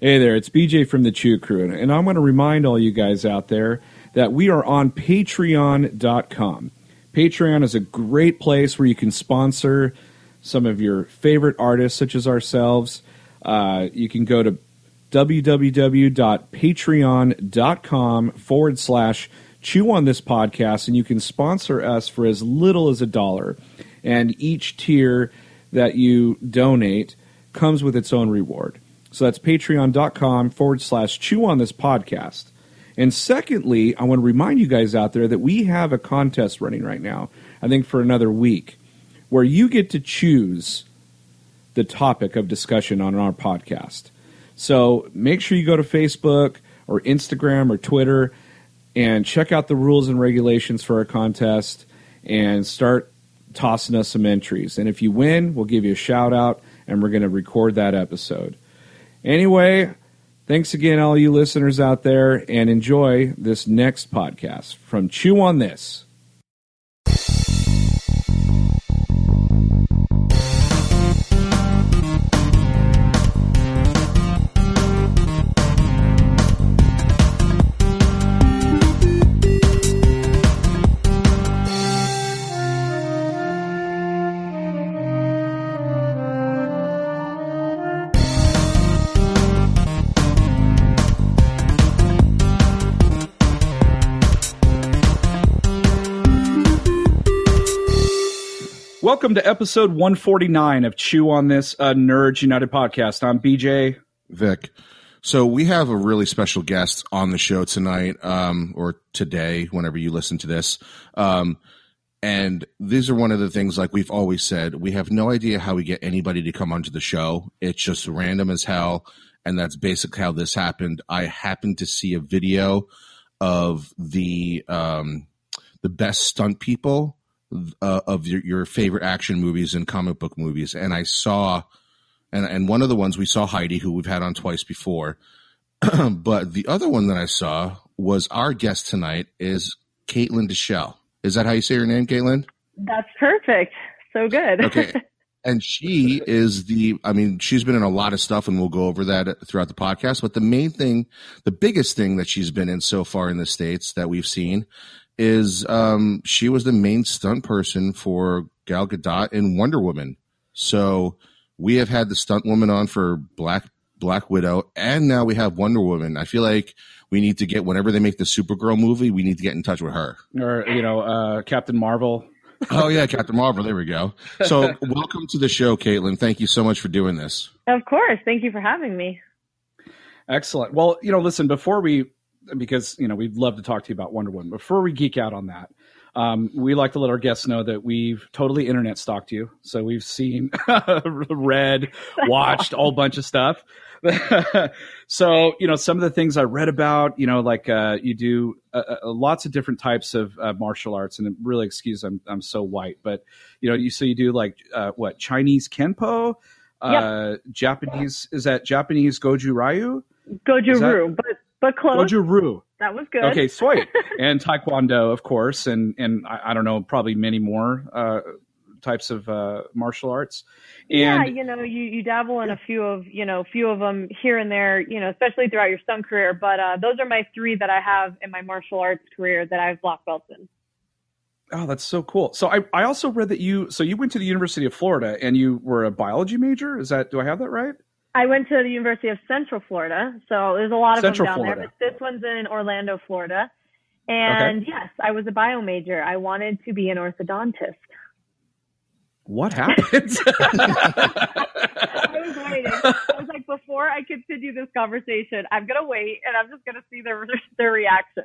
Hey there, it's BJ from the Chew Crew, and I want to remind all you guys out there that we are on Patreon.com. Patreon is a great place where you can sponsor some of your favorite artists, such as ourselves. Uh, you can go to www.patreon.com forward slash chew on this podcast, and you can sponsor us for as little as a dollar. And each tier that you donate comes with its own reward. So that's patreon.com forward slash chew on this podcast. And secondly, I want to remind you guys out there that we have a contest running right now, I think for another week, where you get to choose the topic of discussion on our podcast. So make sure you go to Facebook or Instagram or Twitter and check out the rules and regulations for our contest and start tossing us some entries. And if you win, we'll give you a shout out and we're going to record that episode. Anyway, thanks again, all you listeners out there, and enjoy this next podcast from Chew on This. Welcome to episode 149 of Chew on This, a Nerds United podcast. I'm BJ. Vic. So we have a really special guest on the show tonight, um, or today, whenever you listen to this. Um, and these are one of the things, like we've always said, we have no idea how we get anybody to come onto the show. It's just random as hell. And that's basically how this happened. I happened to see a video of the, um, the best stunt people uh, of your, your favorite action movies and comic book movies, and I saw, and and one of the ones we saw Heidi, who we've had on twice before, but the other one that I saw was our guest tonight is Caitlin Dechelle. Is that how you say your name, Caitlin? That's perfect. So good. Okay. And she is the, I mean, she's been in a lot of stuff and we'll go over that throughout the podcast. But the main thing, the biggest thing that she's been in so far in the States that we've seen is um, she was the main stunt person for Gal Gadot in Wonder Woman. So we have had the stunt woman on for Black Black Widow, and now we have Wonder Woman. I feel like we need to get whenever they make the Supergirl movie, we need to get in touch with her. Or you know, uh, Captain Marvel. oh yeah, Captain Marvel. There we go. So welcome to the show, Caitlin. Thank you so much for doing this. Of course. Thank you for having me. Excellent. Well, you know, listen, before we because you know we'd love to talk to you about Wonder Woman. Before we geek out on that, um, we like to let our guests know that we've totally internet stalked you. So we've seen, read, watched a whole bunch of stuff. so you know some of the things I read about, you know, like uh, you do uh, uh, lots of different types of uh, martial arts, and really excuse I'm I'm so white, but you know you so you do like uh, what Chinese kenpo, uh, Yep. Japanese is that Japanese goju ryu, Goju Ryu, but but close. That was good. Okay, sweet. and Taekwondo, of course, and and I, I don't know, probably many more uh, types of uh, martial arts. yeah, you know, you, you dabble in a few of you know, a few of them here and there, you know, especially throughout your stunt career. But uh, those are my three that I have in my martial arts career that I have black belts in. oh, that's so cool. So I I also read that you so you went to the University of Florida and you were a biology major. Is that do I have that right? I went to the University of Central Florida, so there's a lot of Central them down Florida. there. But this one's in Orlando, Florida. And yes, I was a bio major. I wanted to be an orthodontist. What happened? I was waiting. I was like, before I continue this conversation, I'm gonna wait and I'm just gonna see their their reaction.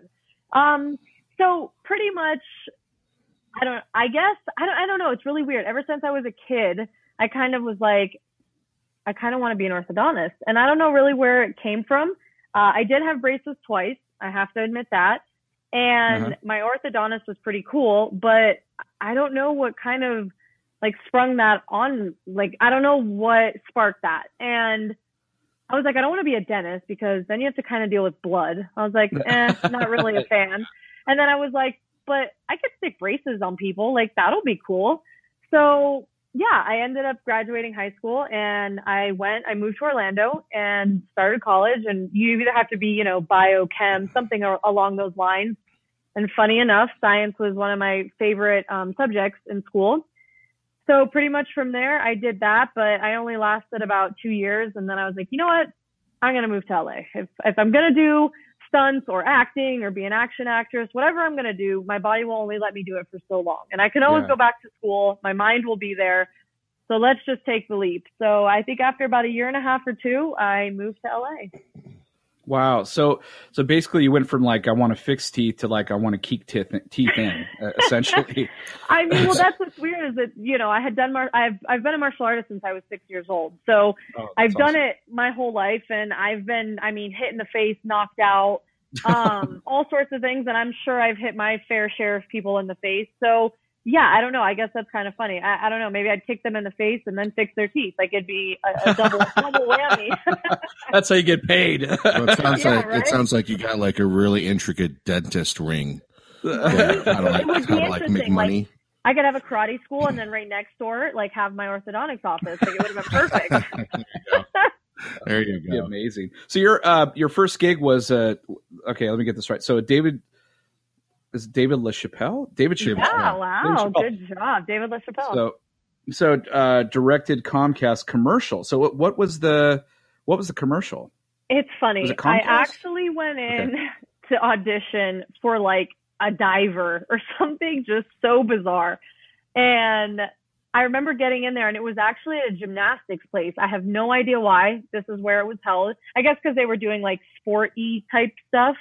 Um, so pretty much, I don't. I guess I don't. I don't know. It's really weird. Ever since I was a kid, I kind of was like, I kind of want to be an orthodontist, and I don't know really where it came from. Uh, I did have braces twice. I have to admit that. And Uh-huh. my orthodontist was pretty cool, but I don't know what kind of like sprung that on like I don't know what sparked that. And I was like, I don't want to be a dentist because then you have to kind of deal with blood. I was like, eh, not really a fan. And then I was like, but I could stick braces on people, like that'll be cool. So yeah, I ended up graduating high school and I went, I moved to Orlando and started college. And you either have to be, you know, biochem, something along those lines. And funny enough, science was one of my favorite um, subjects in school. So pretty much from there, I did that, but I only lasted about two years. And then I was like, you know what? I'm going to move to LA. If, if I'm going to do stunts or acting or be an action actress, whatever I'm going to do, my body will only let me do it for so long. And I can always yeah. go back to school. My mind will be there. So let's just take the leap. So I think after about a year and a half or two, I moved to LA. Wow. So so basically, you went from like I want to fix teeth to like I want to keep teeth teeth in, essentially. I mean, well, that's what's weird is that you know I had done mar- I've I've been a martial artist since I was six years old, so oh, I've awesome. done it my whole life, and I've been I mean hit in the face, knocked out, um, all sorts of things, and I'm sure I've hit my fair share of people in the face. So yeah, I don't know. I guess that's kind of funny. I, I don't know. Maybe I'd kick them in the face and then fix their teeth. Like it'd be a, a double double whammy. that's how you get paid. well, it sounds yeah, like right? it sounds like you got like a really intricate dentist ring. how to like, how to like make money. Like, I could have a karate school and then right next door, like have my orthodontics office. Like it would have been perfect. there you go. Amazing. So your uh, your first gig was uh, okay. Let me get this right. So David is David LaChapelle? David Chappelle. Yeah, wow, good job, David LaChapelle. So, so uh, directed Comcast commercial. So, what, what was the what was the commercial? It's funny. It I actually went in okay. to audition for like a diver or something just so bizarre, and I remember getting in there, and it was actually a gymnastics place. I have no idea why. This is where it was held. I guess because they were doing like sporty type stuff.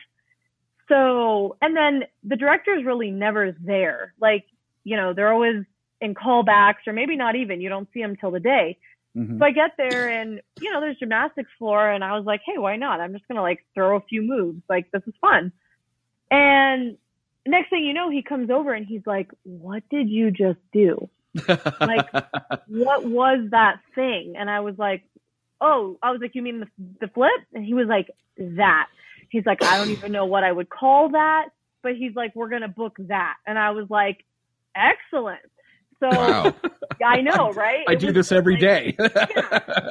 So, and then the director is really never there. Like, you know, they're always in callbacks or maybe not even. You don't see them till the day. Mm-hmm. So I get there and, you know, there's gymnastics floor and I was like, hey, why not? I'm just going to like throw a few moves. Like, this is fun. And next thing you know, he comes over and he's like, what did you just do? like, what was that thing? And I was like, oh, I was like, you mean the, the flip? And he was like, that. He's like, I don't even know what I would call that, but he's like, we're going to book that. And I was like, excellent. So wow. I know, right? I it do this every like, day. yeah.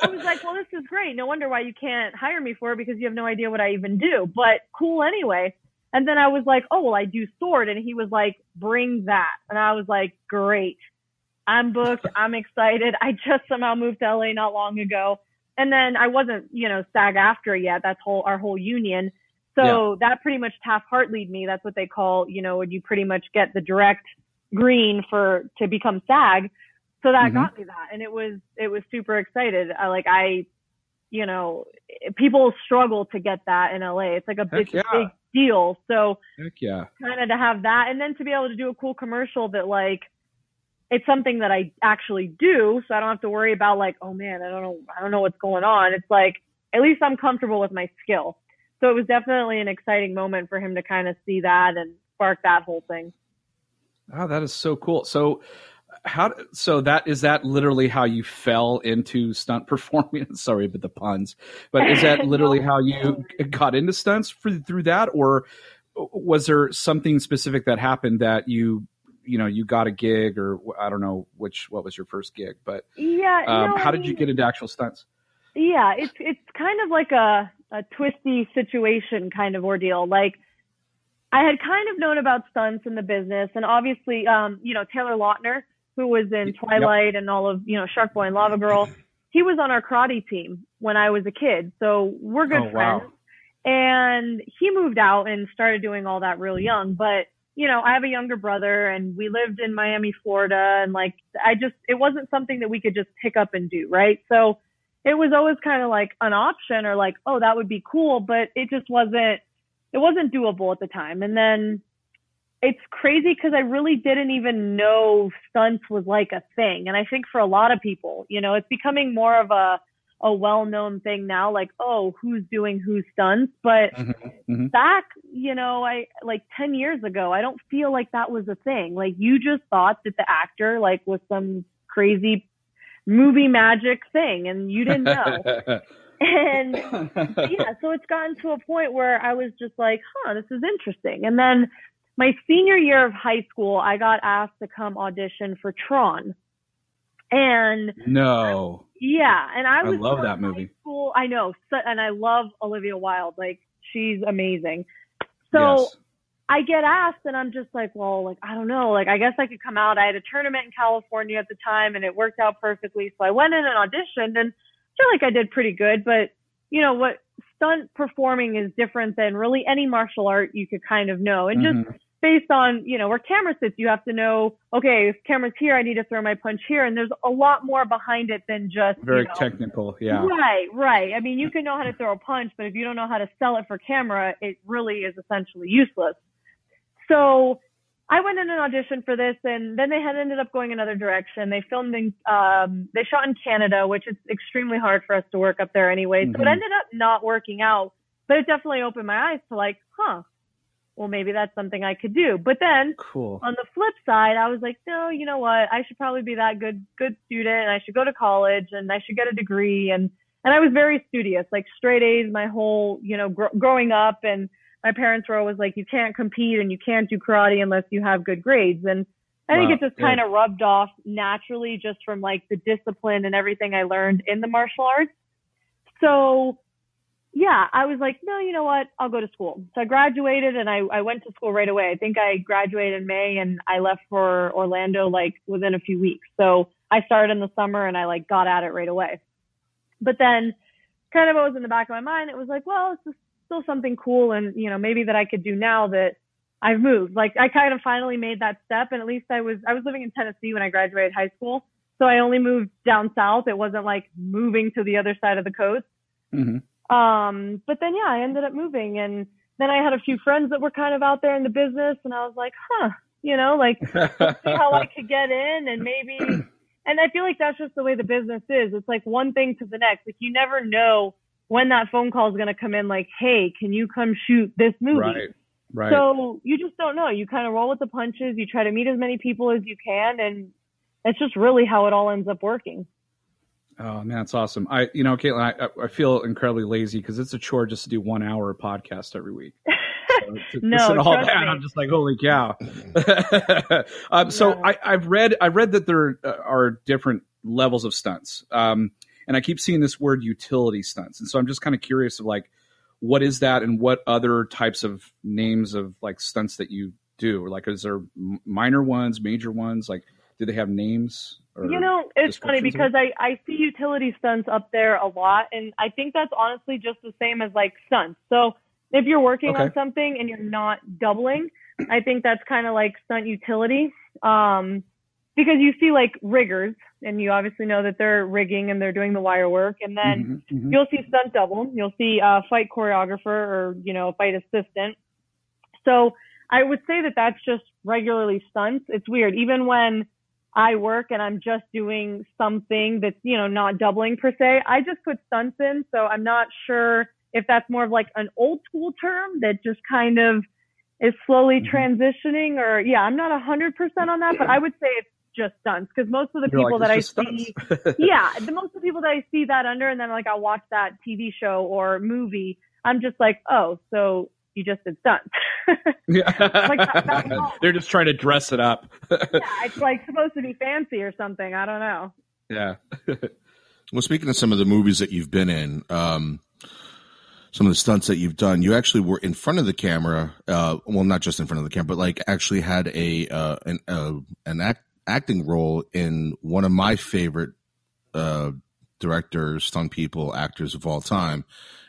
I was like, well, this is great. No wonder why you can't hire me for it because you have no idea what I even do, but cool anyway. And then I was like, oh, well, I do sword. And he was like, bring that. And I was like, great. I'm booked. I'm excited. I just somehow moved to LA not long ago. And then I wasn't, you know, SAG-AFTRA yet. That's whole, our whole union. So yeah. that pretty much Taft lead me. That's what they call, you know, when you pretty much get the direct green for to become SAG. So that mm-hmm. got me that, and it was it was super excited. I, like I, you know, people struggle to get that in LA. It's like a big yeah. big deal. So Heck yeah, kind of to have that, and then to be able to do a cool commercial that like it's something that I actually do, so I don't have to worry about like, oh man, I don't know, I don't know what's going on. It's like at least I'm comfortable with my skill so it was definitely an exciting moment for him to kind of see that and spark that whole thing. Oh, that is so cool. So how so that is that literally how you fell into stunt performing sorry but the puns but is that literally how you got into stunts for, through that or was there something specific that happened that you you know you got a gig or i don't know which what was your first gig but yeah um, how did you get into actual stunts yeah it's it's kind of like a a twisty situation kind of ordeal. Like I had kind of known about stunts in the business and obviously, um, you know, Taylor Lautner, who was in Twilight yep. and all of, you know, Shark Boy and Lava Girl, he was on our karate team when I was a kid. So we're good oh, friends. Wow. And he moved out and started doing all that real young. But, you know, I have a younger brother and we lived in Miami, Florida. And like, I just, it wasn't something that we could just pick up and do. Right. So, it was always kind of like an option or like, oh, that would be cool, but it just wasn't, it wasn't doable at the time. And then it's crazy because I really didn't even know stunts was like a thing. And I think for a lot of people, you know, it's becoming more of a, a well-known thing now, like, oh, who's doing whose stunts. But mm-hmm, mm-hmm. back, you know, I like 10 years ago, I don't feel like that was a thing. Like you just thought that the actor like was some crazy movie magic thing and you didn't know. and yeah, so it's gotten to a point where I was just like, huh, this is interesting. And then my senior year of high school, I got asked to come audition for Tron. And no, yeah, and I I was love that movie. School, I know, so, and I love Olivia Wilde. Like she's amazing. So yes. I get asked, and I'm just like, well, like I don't know. Like I guess I could come out. I had a tournament in California at the time, and it worked out perfectly. So I went in and auditioned, and I feel like I did pretty good. But you know what? Stunt performing is different than really any martial art you could kind of know, and just Mhm. based on you know where camera sits you have to know okay if camera's here i need to throw my punch here and there's a lot more behind it than just very you know, technical. Yeah. right right i mean you can know how to throw a punch but if you don't know how to sell it for camera it really is essentially useless so i went in an audition for this and then they had ended up going another direction they filmed in um they shot in canada which is extremely hard for us to work up there anyway so it Mhm. ended up not working out but it definitely opened my eyes to like huh well maybe that's something i could do but then Cool. on the flip side, I was like, no, you know what? I should probably be that good, good student and I should go to college and I should get a degree. And, and I was very studious, like straight A's my whole, you know, gr- growing up. And my parents were always like, you can't compete and you can't do karate unless you have good grades. And I think Wow, it just kind of rubbed off naturally just from like the discipline and everything I learned in the martial arts. So yeah, I was like, no, you know what? I'll go to school. So I graduated and I, I went to school right away. I think I graduated in May and I left for Orlando like within a few weeks. So I started in the summer and I like got at it right away. But then kind of what was in the back of my mind, it was like, well, it's just still something cool and, you know, maybe that I could do now that I've moved. Like I kind of finally made that step and at least I was, I was living in Tennessee when I graduated high school. So I only moved down south. It wasn't like moving to the other side of the coast. hmm Um, but then yeah, I ended up moving and then I had a few friends that were kind of out there in the business and I was like, huh, you know, like see how I could get in and maybe and I feel like that's just the way the business is. It's like one thing to the next. Like you never know when that phone call is going to come in like, "Hey, can you come shoot this movie?" right. Right. So you just don't know. You kind of roll with the punches. You try to meet as many people as you can and that's just really how it all ends up working. Oh man, it's awesome. I, you know, Caitlin, I, I feel incredibly lazy because it's a chore just to do one hour podcast every week. So to- No, listen all trust that, me. I'm just like, holy cow. um, so No. I, I've read, I read that there are different levels of stunts, um, and I keep seeing this word utility stunts, and so I'm just kind of curious of like, what is that, and what other types of names of like stunts that you do? Like, is there minor ones, major ones? Like, do they have names? Or, You know, it's funny because I, I see utility stunts up there a lot, and I think that's honestly just the same as like stunts. So if you're working on something and you're not doubling, I think that's kind of like stunt utility. Um, because you see like riggers, and you obviously know that they're rigging and they're doing the wire work, and then Mhm, mhm. you'll see stunt double, you'll see a fight choreographer or you know a fight assistant. So I would say that that's just regularly stunts. It's weird, even when I work and I'm just doing something that's you know not doubling per se. I just put stunts in, so I'm not sure if that's more of like an old school term that just kind of is slowly Mhm. transitioning, or yeah, I'm not a hundred percent on that, but I would say it's just stunts because most of the You're people like, that I see yeah, the most of the people that I see that under, and then like I'll watch that TV show or movie, I'm just like, oh, so you just did stunts. Yeah. Like that- that's. They're just trying to dress it up. yeah, it's like supposed to be fancy or something. I don't know. yeah. Well, speaking of some of the movies that you've been in, um, some of the stunts that you've done, you actually were in front of the camera. Uh, well, not just in front of the camera, but like actually had a uh, an uh, an act, acting role in one of my favorite uh, directors, stunt people, actors of all time,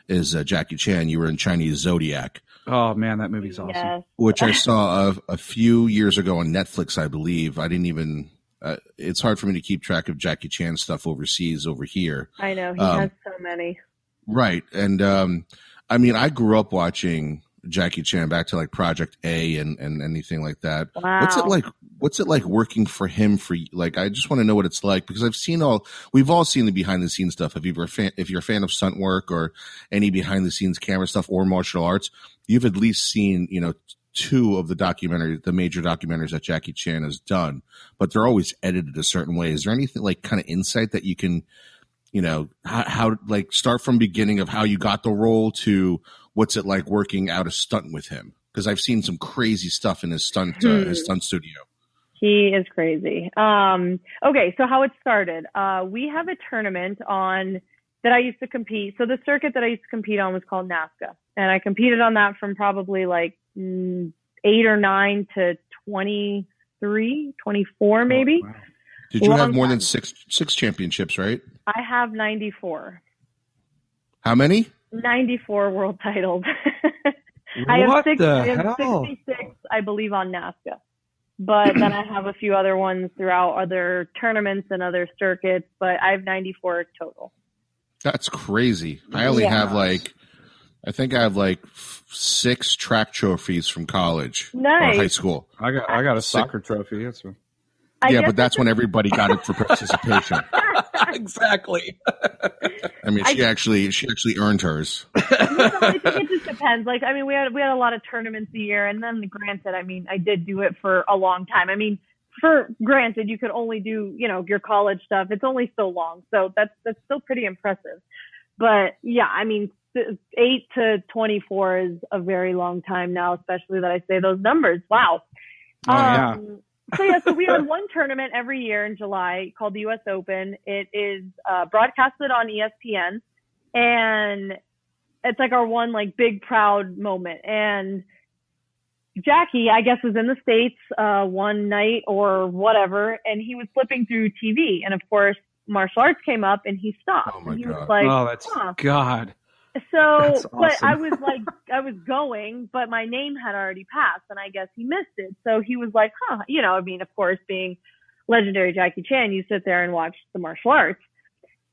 is uh, Jackie Chan. You were in Chinese Zodiac, Oh man, that movie's awesome. Yes. which I saw a, a few years ago on Netflix, I believe. I didn't even. Uh, it's hard for me to keep track of Jackie Chan stuff overseas over here. I know he Um, has so many. Right. And um I mean I grew up watching Jackie Chan back to like Project A and, and anything like that. Wow. What's it like what's it like working for him for like I just want to know what it's like because I've seen all we've all seen the behind the scenes stuff. If you're a fan if you're a fan of stunt work or any behind the scenes camera stuff or martial arts, you've at least seen, you know, two of the documentary the major documentaries that Jackie Chan has done, but they're always edited a certain way. Is there anything like kind of insight that you can you know how, how like start from beginning of how you got the role to what's it like working out a stunt with him because i've seen some crazy stuff in his stunt uh, Hmm. his stunt studio He is crazy. Um, okay, so how it started. Uh, we have a tournament on that I used to compete. So the circuit that I used to compete on was called NASKA. And I competed on that from probably like mm, eight or nine to 23, 24 maybe. Oh, wow. Did you Long have more time. than six six championships, right? I have 94. How many? 94 world titles. I have What six, the I have hell? 66, I believe, on NASKA. But then I have a few other ones throughout other tournaments and other circuits, but I have 94 total. That's crazy. I only Yeah. have like, I think I have like f- six track trophies from college Nice. or high school. I got I got a soccer trophy. That's what- yeah, guess but that's when everybody got it for participation. exactly. I mean, she actually she actually earned hers. No, I think it just depends. Like, I mean, we had we had a lot of tournaments a year, and then granted, I mean, I did do it for a long time. I mean, for granted, you could only do you know your college stuff. It's only so long, so that's that's still pretty impressive. But yeah, I mean, eight to twenty four is a very long time now, especially that I say those numbers. Wow. Oh, yeah. Um, So yeah, so we have one tournament every year in July called the U.S. Open. It is uh, broadcasted on ESPN, and it's like our one like big proud moment. And Jackie, I guess, was in the states uh, one night or whatever, and he was flipping through TV, and of course, martial arts came up, and he stopped. Oh, my and he was God. like, oh, that's huh. God. So, That's but. I was like, I was going, but my name had already passed, and I guess he missed it. So he was like, huh, you know, I mean, of course, being legendary Jackie Chan, you sit there and watch the martial arts.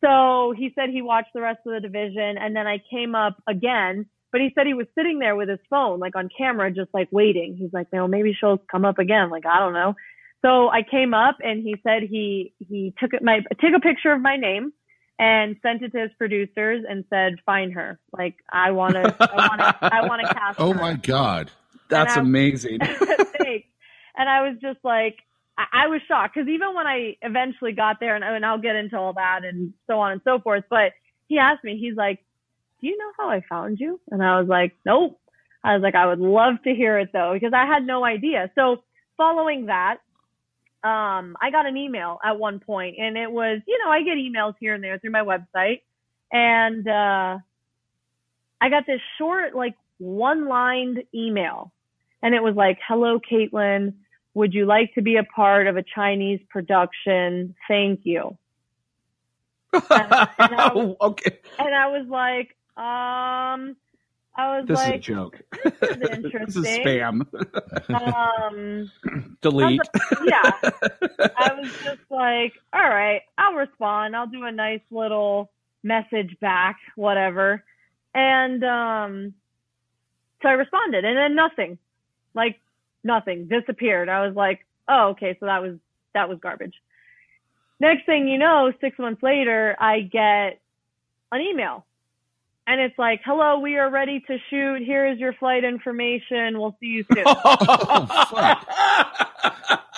So he said he watched the rest of the division, and then I came up again, but he said he was sitting there with his phone, like on camera, just like waiting. He's like, no, maybe she'll come up again. Like, I don't know. So I came up and he said he, he took it, my, took a picture of my name and sent it to his producers and said, find her. Like, I want to, I want to, I want to cast her. Oh her. my god! That's And I- amazing. Thanks. And I was just like, I, I was shocked because even when I eventually got there, and, and I'll get into all that and so on and so forth, but he asked me, he's like, Do you know how I found you? And I was like, Nope. I was like, I would love to hear it though, because I had no idea. So following that, um, I got an email at one point, and it was, you know, I get emails here and there through my website, and uh, I got this short, like one lined email, and it was like, "Hello, Caitlin, would you like to be a part of a Chinese production? Thank you." I- okay. And I was like, um, I was This is a joke. this is this is spam. um, Delete. yeah. I was just like, all right, I'll respond. I'll do a nice little message back, whatever. And um so I responded and then nothing. Like nothing. Disappeared. I was like, oh, okay, so that was that was garbage. Next thing you know, six months later, I get an email. And it's like, hello, we are ready to shoot. Here is your flight information. We'll see you soon. Oh, fuck.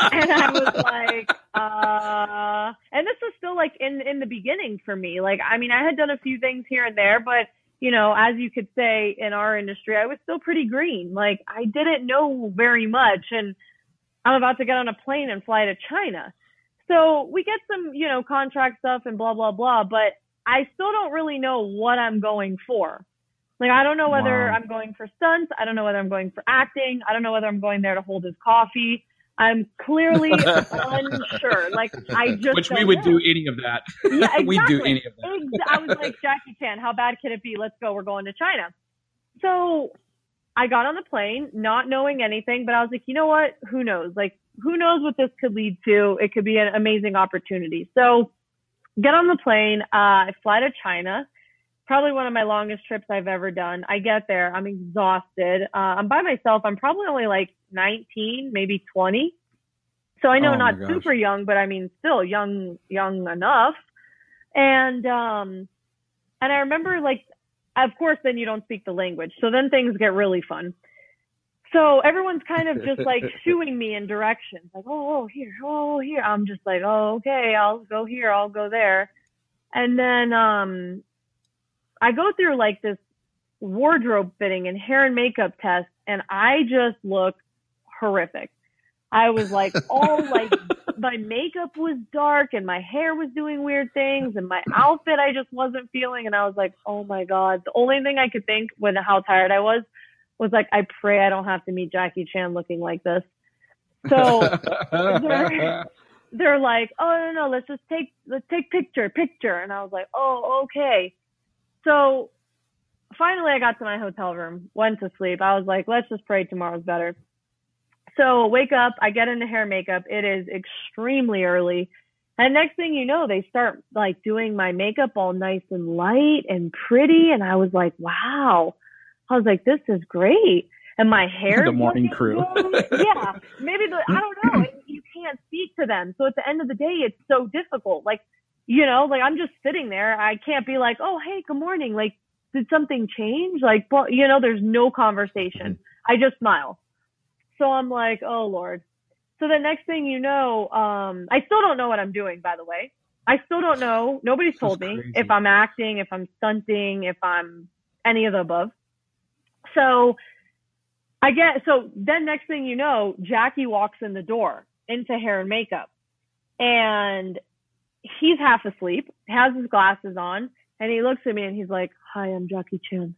and I was like, uh, and this was still like in in the beginning for me. Like, I mean, I had done a few things here and there, but you know, as you could say in our industry, I was still pretty green. Like, I didn't know very much, and I'm about to get on a plane and fly to China. So we get some, you know, contract stuff and blah blah blah, but I still don't really know what I'm going for. Like, I don't know whether Wow. I'm going for stunts. I don't know whether I'm going for acting. I don't know whether I'm going there to hold his coffee. I'm clearly unsure. Like, I just Which we would know. do any of that. Yeah, we do any of that. I was like, Jackie Chan, how bad can it be? Let's go. We're going to China. So I got on the plane, not knowing anything, but I was like, you know what? Who knows? Like, who knows what this could lead to? It could be an amazing opportunity. So get on the plane. Uh, I fly to China. Probably one of my longest trips I've ever done. I get there. I'm exhausted. Uh, I'm by myself. I'm probably only like 19, maybe 20. So I know Oh not gosh. super young, but I mean still young, young enough. And, um, and I remember like, of course, then you don't speak the language. So then things get really fun. So everyone's kind of just like shooing me in directions, like, oh, oh, here, oh, here. I'm just like, oh, okay, I'll go here, I'll go there. And then um, I go through like this wardrobe fitting and hair and makeup test, and I just look horrific. I was like all like my makeup was dark and my hair was doing weird things and my outfit I just wasn't feeling and I was like, oh my god. The only thing I could think when how tired I was was like, I pray I don't have to meet Jackie Chan looking like this. So they're, they're like, oh no no, let's just take let's take picture picture, and I was like, oh okay. So finally, I got to my hotel room, went to sleep. I was like, let's just pray tomorrow's better. So wake up, I get into hair makeup. It is extremely early. And next thing you know, they start like doing my makeup all nice and light and pretty. And I was like, wow. I was like, this is great. And my hair. The morning crew. yeah. Maybe the, I don't know. You can't speak to them. So at the end of the day, it's so difficult. Like, you know, like I'm just sitting there. I can't be like, oh, hey, good morning. Like, did something change? Like, well, you know, there's no conversation. I just smile. So I'm like, oh Lord. So the next thing you know, um, I still don't know what I'm doing, by the way. I still don't know. Nobody's told me if I'm acting, if I'm stunting, if I'm any of the above. So I get, so then next thing you know, Jackie walks in the door into hair and makeup and he's half asleep, has his glasses on, and he looks at me and he's like, hi, I'm Jackie Chan.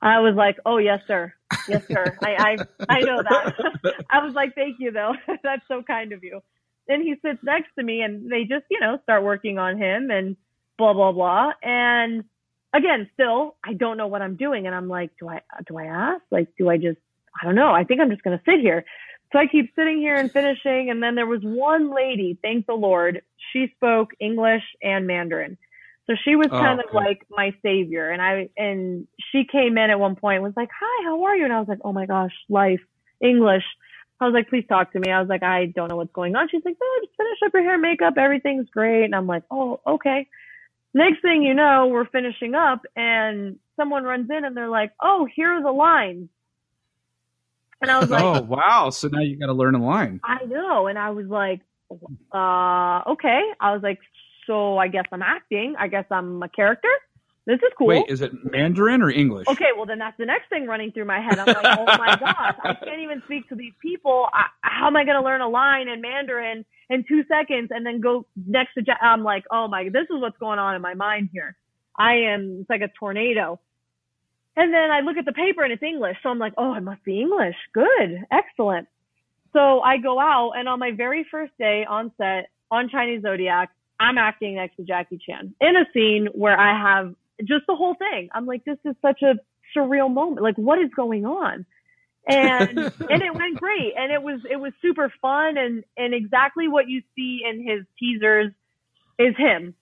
I was like, oh, yes, sir. Yes, sir. I, I, I know that. I was like, thank you though. That's so kind of you. Then he sits next to me and they just, you know, start working on him and blah, blah, blah. And again, still, I don't know what I'm doing. And I'm like, do I, do I ask? Like, do I just, I don't know. I think I'm just going to sit here. So I keep sitting here and finishing. And then there was one lady, thank the Lord, she spoke English and Mandarin. So she was Oh, kind of good. like my savior. And I, and she came in at one point and was like, hi, how are you? And I was like, oh my gosh, life, English. I was like, please talk to me. I was like, I don't know what's going on. She's like, no, just finish up your hair makeup. Everything's great. And I'm like, oh, okay. Next thing you know, we're finishing up and someone runs in and they're like, oh, here are the lines. And I was like, oh wow! So now you got to learn a line. I know. And I was like, uh, okay. I was like, so I guess I'm acting. I guess I'm a character. This is cool. Wait, is it Mandarin or English? Okay, well then that's the next thing running through my head. I'm like, oh my gosh, I can't even speak to these people. I, how am I going to learn a line in Mandarin in two seconds and then go next to? Ja- I'm like, oh my, this is what's going on in my mind here. I am. It's like a tornado. And then I look at the paper and it's English, so I'm like, oh, it must be English. Good, excellent. So I go out and on my very first day on set on Chinese Zodiac, I'm acting next to Jackie Chan in a scene where I have just the whole thing. I'm like, this is such a surreal moment. Like, what is going on? And and it went great, and it was it was super fun, and and exactly what you see in his teasers is him.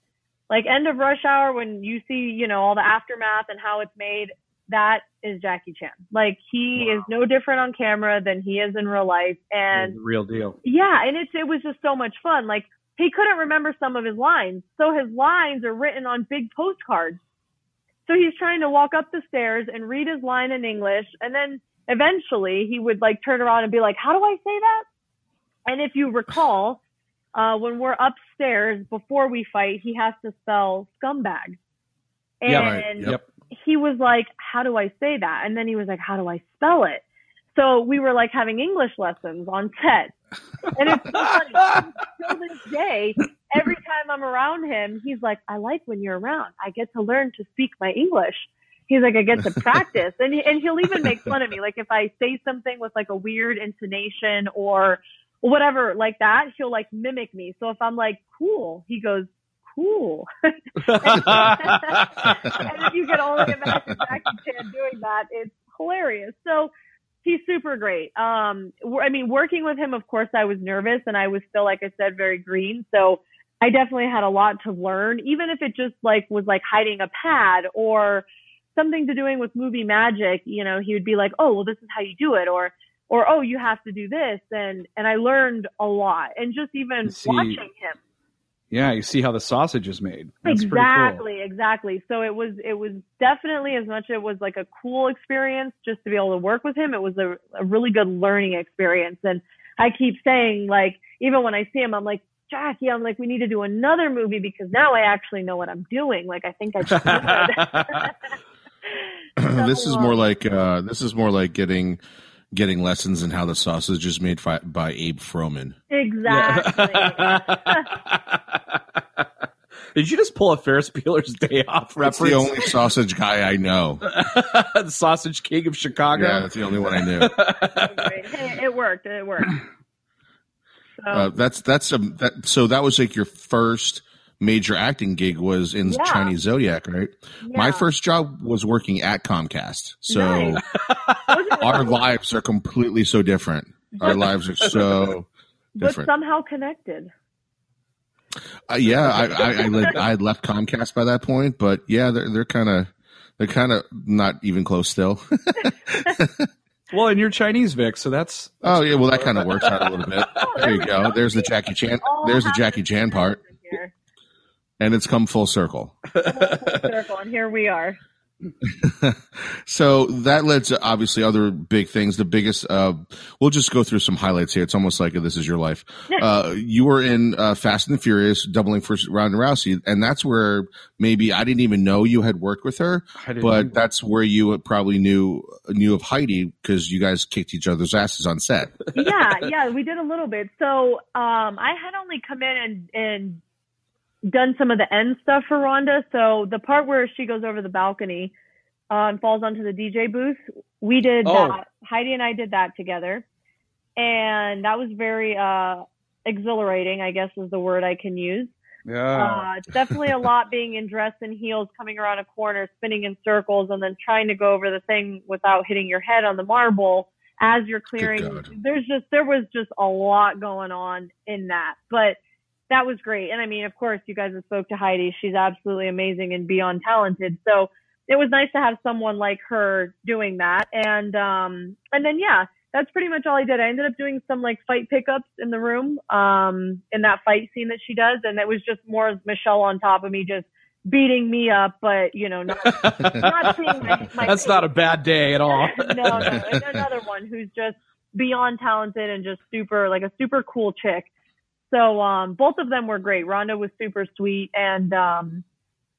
Like end of Rush Hour when you see you know all the aftermath and how it's made. That is Jackie Chan. Like he is no different on camera than he is in real life, and The real deal. yeah, and it's it was just so much fun. Like he couldn't remember some of his lines, so his lines are written on big postcards. So he's trying to walk up the stairs and read his line in English, and then eventually he would like turn around and be like, "How do I say that?" And if you recall, uh, when we're upstairs before we fight, he has to spell scumbag, and Yeah, right. Yep. He was like, "How do I say that?" And then he was like, "How do I spell it?" So we were like having English lessons on set, and it's so funny. Till this day, every time I'm around him, he's like, "I like when you're around. I get to learn to speak my English." He's like, "I get to practice," and and he'll even make fun of me, like if I say something with like a weird intonation or whatever like that, he'll like mimic me. So if I'm like, "Cool," he goes, "Cool." and if you can only imagine Jackie Chan doing that, it's hilarious. So he's super great. Um, w- I mean, working with him, of course, I was nervous and I was still, like I said, very green. So I definitely had a lot to learn, even if it just like was like hiding a pad or something to doing with movie magic. You know, he would be like, "Oh, well, this is how you do it," or or oh, you have to do this, and and I learned a lot, and just even See, watching him. Yeah, you see how the sausage is made. That's pretty cool. exactly exactly so it was it was definitely as much it was like a cool experience just to be able to work with him it was a, a really good learning experience and i keep saying like even when i see him i'm like jackie i'm like we need to do another movie because now i actually know what i'm doing like i think i just did. this is more like uh, this is more like getting getting lessons in how the sausage is made fi- by Abe Froman. Exactly. Did you just pull a Ferris Bueller's Day Off That's reference? the only sausage guy I know. the Sausage King of Chicago. Yeah, that's the only one I knew. Hey, it worked. It worked. So, Uh, that's that's a that, so that was like your first major acting gig was in Yeah. Chinese Zodiac, right? My first job was working at Comcast. So Nice. Our lives are completely so different. Our lives are so but different. somehow connected. Uh, yeah, I I, I, led, I had left Comcast by that point, but yeah, they're they're kind of they're kind of not even close still. Well, and you're Chinese, Vic, so that's oh yeah, well that kind of works out a little bit. Oh, There you go. There's the Jackie Chan. There's the Jackie Chan part, here. And it's come full circle. Full circle, and here we are. so that led to obviously other big things. The biggest, uh, we'll just go through some highlights here. It's almost like this is your life. Uh, you were in uh, Fast and the Furious, doubling for Ronda Rousey, and that's where maybe I didn't even know you had worked with her, but either. that's where you probably knew knew of Heidi because you guys kicked each other's asses on set. yeah, yeah, we did a little bit. So um, I had only come in and, and done some of the end stuff for Ronda. So the part where she goes over the balcony uh, and falls onto the DJ booth, we did Oh. that. Heidi and I did that together, and that was very uh, exhilarating. I guess is the word I can use. yeah. Uh, definitely a lot being in dress and heels, coming around a corner, spinning in circles, and then trying to go over the thing without hitting your head on the marble as you're clearing. There's just there was just a lot going on in that, but that was great. And I mean, of course, you guys have spoke to Heidi. She's absolutely amazing and beyond talented. So it was nice to have someone like her doing that. And um, and then yeah, that's pretty much all I did. I ended up doing some like fight pickups in the room, um, in that fight scene that she does, and it was just more of Michelle on top of me, just beating me up, but you know, not not seeing my, my That's not a bad day at all. no, no, another one who's just beyond talented and just super like a super cool chick. So um both of them were great. Ronda was super sweet and um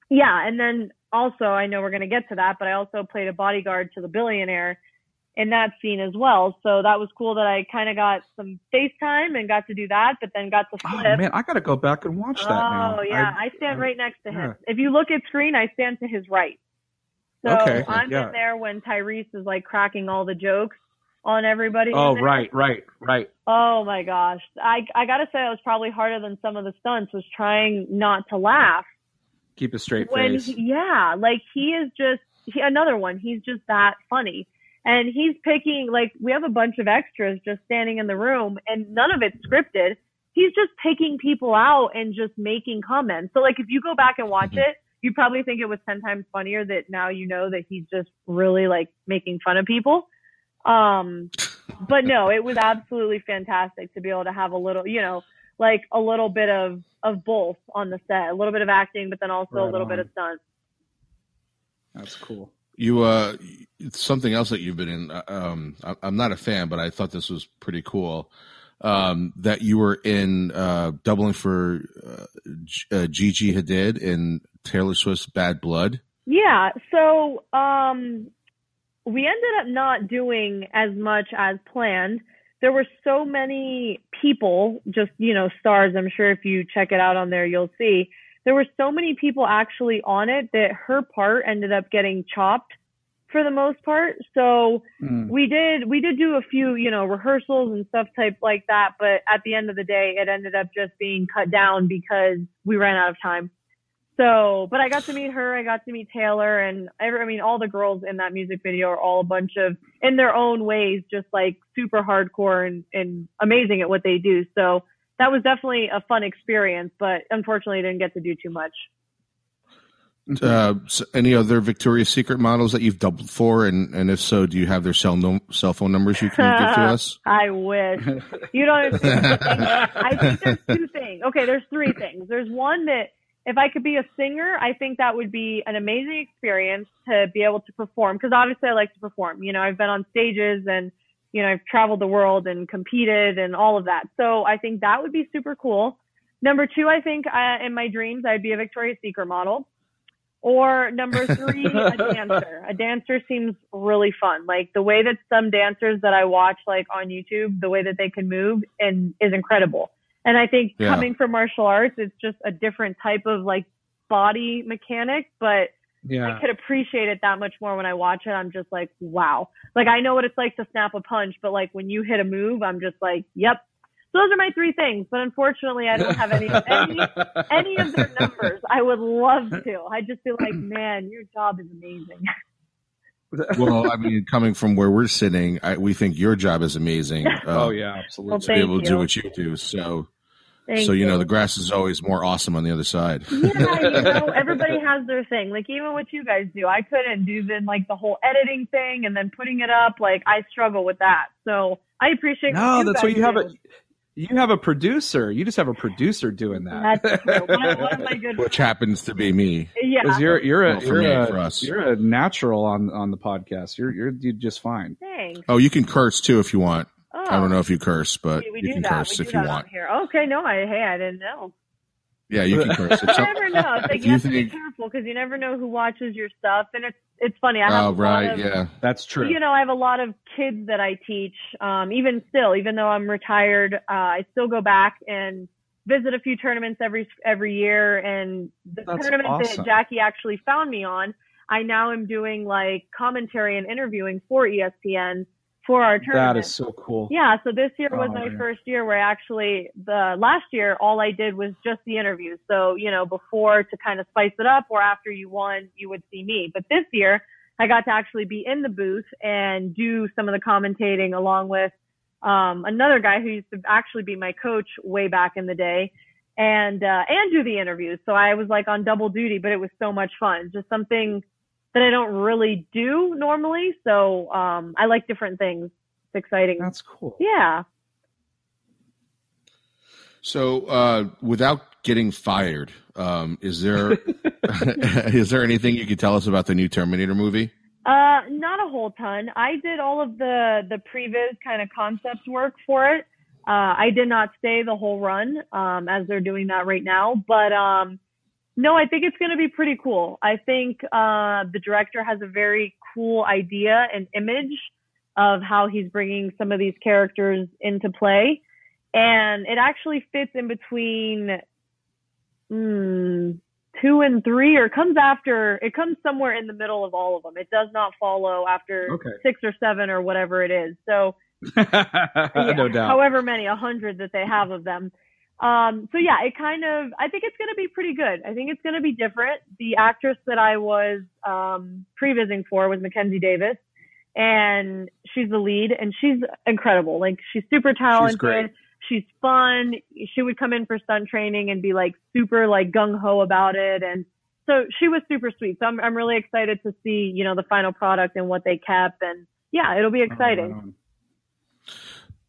yeah, and then also I know we're gonna get to that, but I also played a bodyguard to the billionaire in that scene as well. So that was cool that I kinda got some FaceTime and got to do that, but then got to Oh flip. man, I gotta go back and watch that now. Oh yeah, I- I, stand right next to him. yeah. If you look at screen, I stand to his right. So Okay, I'm yeah. in there when Tyrese is like cracking all the jokes on everybody. oh right, right, right. Oh my gosh, I I gotta say it was probably harder than some of the stunts. Was trying not to laugh Keep a straight when face. he, yeah, like he is just he, another one. He's just that funny. And he's picking like we have a bunch of extras just standing in the room and none of it's scripted. He's just picking people out and just making comments. So like if you go back and watch Mhm. it, you probably think it was 10 times funnier that now you know that he's just really like making fun of people. Um but no, it was absolutely fantastic to be able to have a little, you know, like a little bit of of both on the set, a little bit of acting, but then also a Right little bit of stunt. That's cool. You uh, something else that you've been in. uh, Um, I, I'm not a fan, but I thought this was pretty cool. Um, that you were in uh, doubling for uh, G- uh, Gigi Hadid in Taylor Swift's Bad Blood. Yeah, so um we ended up not doing as much as planned. There were so many people, just, you know, stars. I'm sure if you check it out on there, you'll see. There were so many people actually on it that her part ended up getting chopped for the most part. So Mm. we did we did do a few you know rehearsals and stuff type like that but at the end of the day it ended up just being cut down because we ran out of time so but i got to meet her i got to meet taylor and every, i mean all the girls in that music video are all a bunch of in their own ways just like super hardcore and, and amazing at what they do so that was definitely a fun experience but unfortunately I didn't get to do too much Uh, s any other Victoria's Secret models that you've doubled for, and and if so, do you have their cell no- cell phone numbers you can give to us? I wish. You don't understand. I think there's two things. Okay, there's three things. There's one that if I could be a singer, I think that would be an amazing experience to be able to perform. Because obviously, I like to perform. You know, I've been on stages and you know I've traveled the world and competed and all of that. So I think that would be super cool. Number two, I think uh, in my dreams I'd be a Victoria's Secret model. Or number three, a dancer. A dancer seems really fun. Like the way that some dancers that I watch like on YouTube, the way that they can move and is incredible. And I think Yeah. coming from martial arts, it's just a different type of like body mechanic, but I could appreciate it that much more when I watch it. I'm just like, wow. Like I know what it's like to snap a punch, but like when you hit a move, I'm just like, yep. So those are my three things. But unfortunately, I don't have any any any of their numbers. I would love to. I'd just be like, man, your job is amazing. well, I mean, coming from where we're sitting, I, we think your job is amazing. Uh, oh yeah, absolutely. Well, to be Thank able to do what you do. So, Thank so you know, the grass is always more awesome on the other side. yeah, you know, everybody has their thing. Like even what you guys do, I couldn't do the like the whole editing thing and then putting it up. Like I struggle with that. So I appreciate. No, what that's guys what you have do. a you have a producer. You just have a producer doing that. That's true. One one of my good. Which happens to be me. Yeah. Because you're you're a Well, you're, me, a, us. you're a natural on on the podcast. You're you're, you're just fine. Thanks. Oh, you can curse too if you want. Oh, I don't know if you curse, but We, we you can that. curse we if you want. here. Okay, no, I hey, I didn't know. Yeah, you can curse. If You never know. It's like If you you have to be careful because you never know who watches your stuff, and it's it's funny. I have oh, right. of Yeah. That's true. you know, I have a lot of kids that I teach. Um, even still, even though I'm retired, uh, I still go back and visit a few tournaments every every year. And the That's tournament awesome. that Jackie actually found me on, I now am doing like commentary and interviewing for ESPN for our tournament. that is so cool. Yeah, so this year was Oh, my man. first year where actually the last year all I did was just the interviews. So, you know, before to kind of spice it up or after you won, you would see me. But this year I got to actually be in the booth and do some of the commentating along with um another guy who used to actually be my coach way back in the day and uh and do the interviews. So I was like on double duty, but it was so much fun. Just something that I don't really do normally. So um I like different things. It's exciting. That's cool. Yeah. So, uh, without getting fired, um, is there is there anything you could tell us about the new Terminator movie? Uh, not a whole ton. I did all of the the previs kind of concept work for it. Uh, I did not stay the whole run, um, as they're doing that right now. But um, no, I think it's going to be pretty cool. I think uh, the director has a very cool idea and image of how he's bringing some of these characters into play, and it actually fits in between. Mm, two and three or comes after it comes somewhere in the middle of all of them it does not follow after Okay. six or seven or whatever it is so yeah, no doubt. however many a hundred that they have of them um so yeah it kind of i think it's going to be pretty good i think it's going to be different the actress that i was um prevising for was mackenzie davis and she's the lead and she's incredible like she's super talented great. she's fun. She would come in for stunt training and be like super like gung ho about it. And so she was super sweet. So I'm, I'm really excited to see, you know, the final product and what they kept. And yeah, it'll be exciting.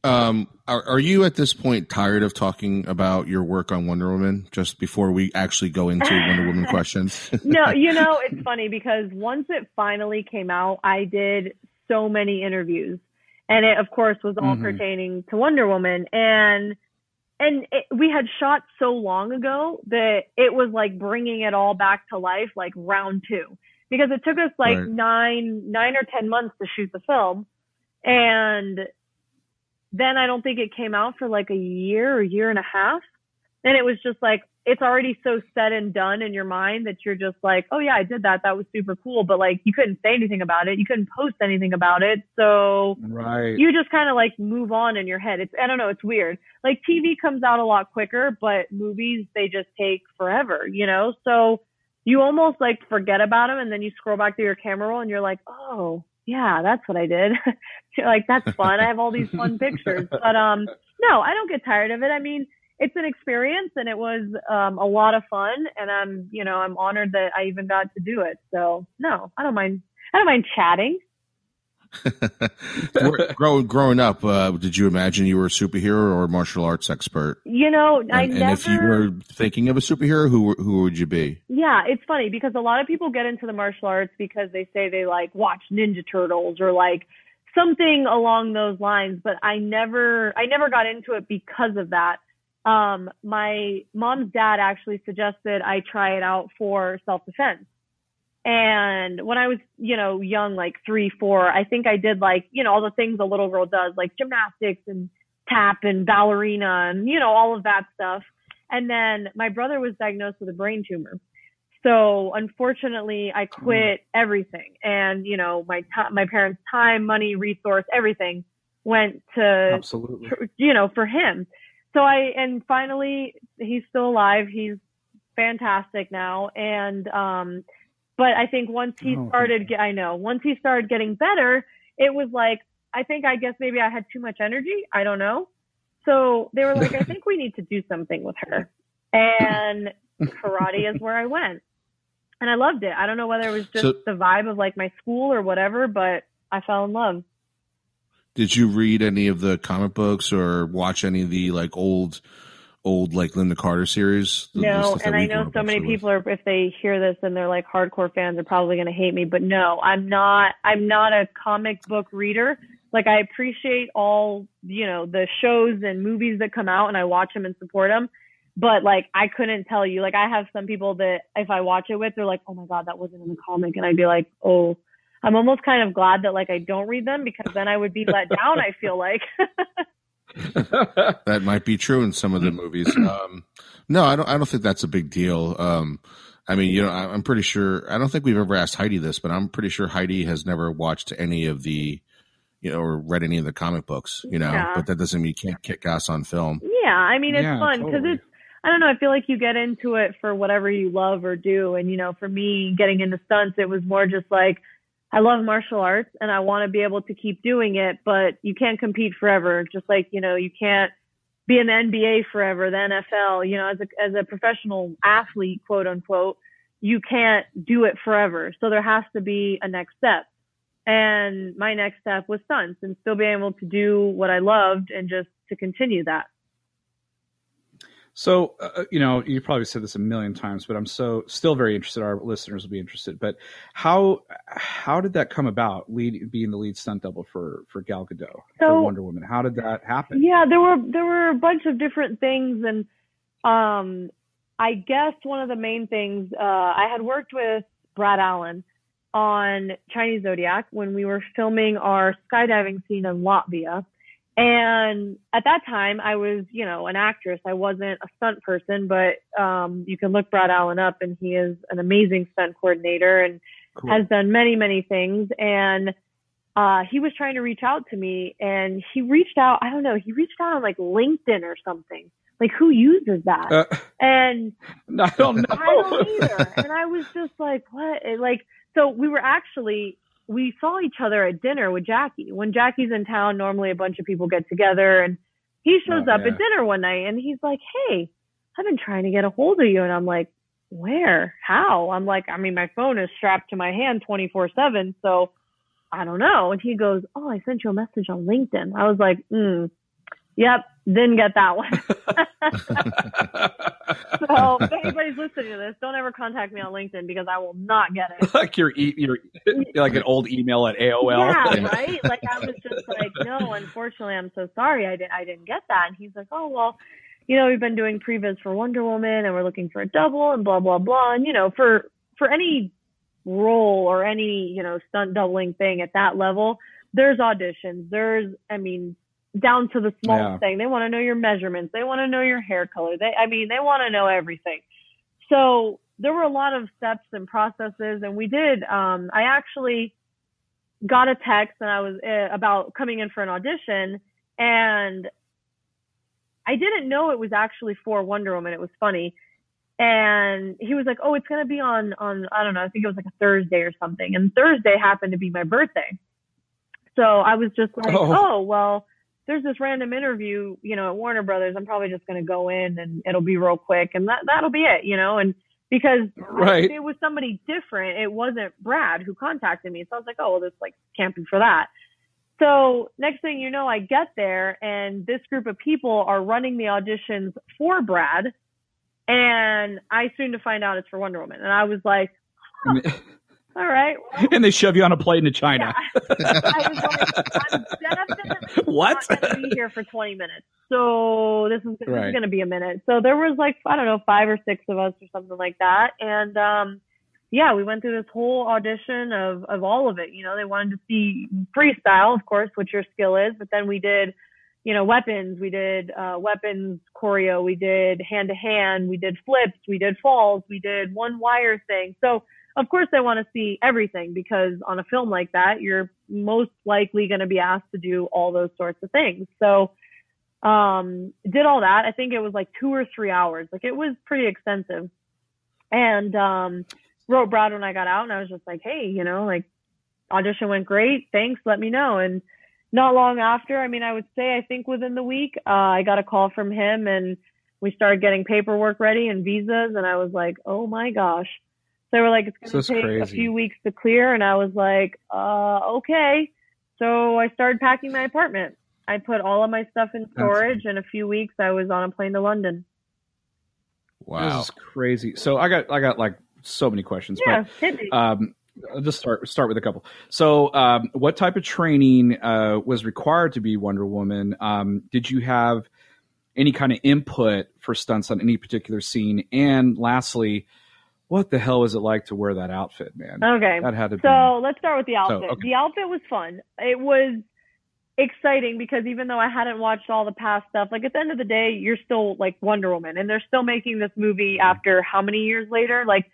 Um, are, are you at this point tired of talking about your work on Wonder Woman? Just before we actually go into Wonder Woman questions, no, you know, it's funny because once it finally came out, I did so many interviews. And it, of course, was all Mhm. pertaining to Wonder Woman. And and it, we had shot so long ago that it was like bringing it all back to life, like round two, because it took us like Right. nine nine or ten months to shoot the film, and then I don't think it came out for like a year or year and a half. And it was just like, it's already so set and done in your mind that you're just like, oh yeah, I did that. That was super cool. But like, you couldn't say anything about it. You couldn't post anything about it. So Right. you just kind of like move on in your head. It's, I don't know. It's weird. Like TV comes out a lot quicker, but movies, they just take forever, you know? So you almost like forget about them and then you scroll back through your camera roll and you're like, oh, yeah, that's what I did. like, that's fun. I have all these fun pictures. But um, no, I don't get tired of it. I mean, it's an experience and it was um, a lot of fun and I'm, you know, I'm honored that I even got to do it. So no, I don't mind. I don't mind chatting. Gr- growing growing up, uh, did you imagine you were a superhero or a martial arts expert? You know, I And, never. and if you were thinking of a superhero, who who would you be? Yeah, it's funny because a lot of people get into the martial arts because they say they like watch Ninja Turtles or like something along those lines, but I never I never got into it because of that. Um my mom's dad actually suggested I try it out for self-defense. And when I was, you know, young, like three, four, I think I did like, you know, all the things a little girl does, like gymnastics and tap and ballerina and, you know, all of that stuff. And then my brother was diagnosed with a brain tumor. So unfortunately, I quit everything, and you know, my t- my parents' time, money, resource, everything went to Absolutely. you know for him. So I and finally he's still alive. He's fantastic now, and um, but I think once he Oh. started, I know once he started getting better, it was like I think I guess maybe I had too much energy. I don't know. So they were like, I think we need to do something with her, and karate is where I went. And I loved it. I don't know whether it was just So- the vibe of like my school or whatever, but I fell in love. Did you read any of the comic books or watch any of the like old, old like Lynda Carter series? The- No, and I know so many with? people are if they hear this and they're like hardcore fans are probably going to hate me, but no, I'm not I'm not a comic book reader. Like I appreciate all, you know, the shows and movies that come out and I watch them and support them. But like I couldn't tell you. Like I have some people that if I watch it with, they're like, "Oh my god, that wasn't in the comic." And I'd be like, "Oh, I'm almost kind of glad that like I don't read them because then I would be let down, I feel like." that might be true in some of the movies. Um, no, I don't. I don't think that's a big deal. Um, I mean, you know, I, I'm pretty sure. I don't think we've ever asked Heidi this, but I'm pretty sure Heidi has never watched any of the, you know, or read any of the comic books. You know, Yeah. but that doesn't mean you can't kick ass on film. Yeah, I mean it's Yeah, fun because totally. it's I don't know, I feel like you get into it for whatever you love or do and you know, for me getting into stunts it was more just like I love martial arts and I want to be able to keep doing it, but you can't compete forever. Just like, you know, you can't be the NBA forever, the NFL, you know, as a as a professional athlete, quote unquote, you can't do it forever. So there has to be a next step. And my next step was stunts and still being able to do what I loved and just to continue that. So, uh, you know, you probably said this a million times, but I'm so still very interested. Our listeners will be interested. But how how did that come about? Lead being the lead stunt double for for Gal Gadot for Wonder Woman. How did that happen? Yeah, there were there were a bunch of different things, and um, I guess one of the main things uh, I had worked with Brad Allan on Chinese Zodiac when we were filming our skydiving scene in Latvia. And at that time, I was, you know, an actress. I wasn't a stunt person, but um, you can look Brad Allan up, and he is an amazing stunt coordinator and Cool. has done many, many things. And uh, he was trying to reach out to me, and he reached out. I don't know. He reached out on like LinkedIn or something. Like who uses that? Uh, and I don't know. I don't either. and I was just like, what? Like, so we were actually, we saw each other at dinner with Jackie. When Jackie's in town, normally a bunch of people get together and he shows Oh, up yeah. at dinner one night and he's like, Hey, I've been trying to get a hold of you. And I'm like, where? How? I'm like, I mean, my phone is strapped to my hand 24 seven. So I don't know. And he goes, Oh, I sent you a message on LinkedIn. I was like, mm, yep, didn't get that one. So oh, if anybody's listening to this, don't ever contact me on LinkedIn because I will not get it. like your e- your like an old email at AOL. Yeah, right. Like I was just like, no, unfortunately, I'm so sorry, I didn't, I didn't get that. And he's like, oh well, you know, we've been doing previs for Wonder Woman, and we're looking for a double, and blah blah blah. And you know, for for any role or any you know stunt doubling thing at that level, there's auditions. There's, I mean, down to the smallest Yeah. thing. They want to know your measurements. They want to know your hair color. They, I mean, they want to know everything. So there were a lot of steps and processes, and we did. Um, I actually got a text, and I was uh, about coming in for an audition, and I didn't know it was actually for Wonder Woman. It was funny. And he was like, "Oh, it's gonna be on on I don't know. I think it was like a Thursday or something." And Thursday happened to be my birthday, so I was just like, Oh. "Oh, well, there's this random interview, you know, at Warner Brothers. I'm probably just gonna go in and it'll be real quick, and that that'll be it, you know." And because Right. it was somebody different, it wasn't Brad who contacted me, so I was like, "Oh, well, this like can't be for that." So next thing you know, I get there and this group of people are running the auditions for Brad. And I soon to find out it's for Wonder Woman. And I was like, all right. well, and they shove you on a plane to China. yeah. I was like, I'm definitely What? not going to be here for 20 minutes. So this is, this Right. is going to be a minute. So there was like, I don't know, five or six of us or something like that. And, um, yeah, we went through this whole audition of of all of it. You know, they wanted to see freestyle, of course, what your skill is, but then we did, you know, weapons. We did uh, weapons choreo. We did hand to hand. We did flips. We did falls. We did one wire thing. So of course they want to see everything because on a film like that, you're most likely going to be asked to do all those sorts of things. So um did all that. I think it was like two or three hours. Like it was pretty extensive. And um wrote Brad when I got out and I was just like, hey, you know, like audition went great. Thanks. Let me know. And not long after, I mean, I would say, I think within the week, uh, I got a call from him and we started getting paperwork ready and visas. And I was like, oh my gosh. So they were like, it's going to take crazy. a few weeks to clear. And I was like, uh, okay. So I started packing my apartment. I put all of my stuff in storage. In a few weeks, I was on a plane to London. Wow, this is crazy. So I got I got like so many questions. Yeah, but, um, I'll just start start with a couple. So, um, what type of training uh, was required to be Wonder Woman? Um, did you have any kind of input for stunts on any particular scene? And lastly, what the hell was it like to wear that outfit, man? Okay, that had to. So be... let's start with the outfit. So, okay. The outfit was fun. It was exciting because even though I hadn't watched all the past stuff, like at the end of the day, you're still like Wonder Woman, and they're still making this movie mm-hmm. after how many years later? Like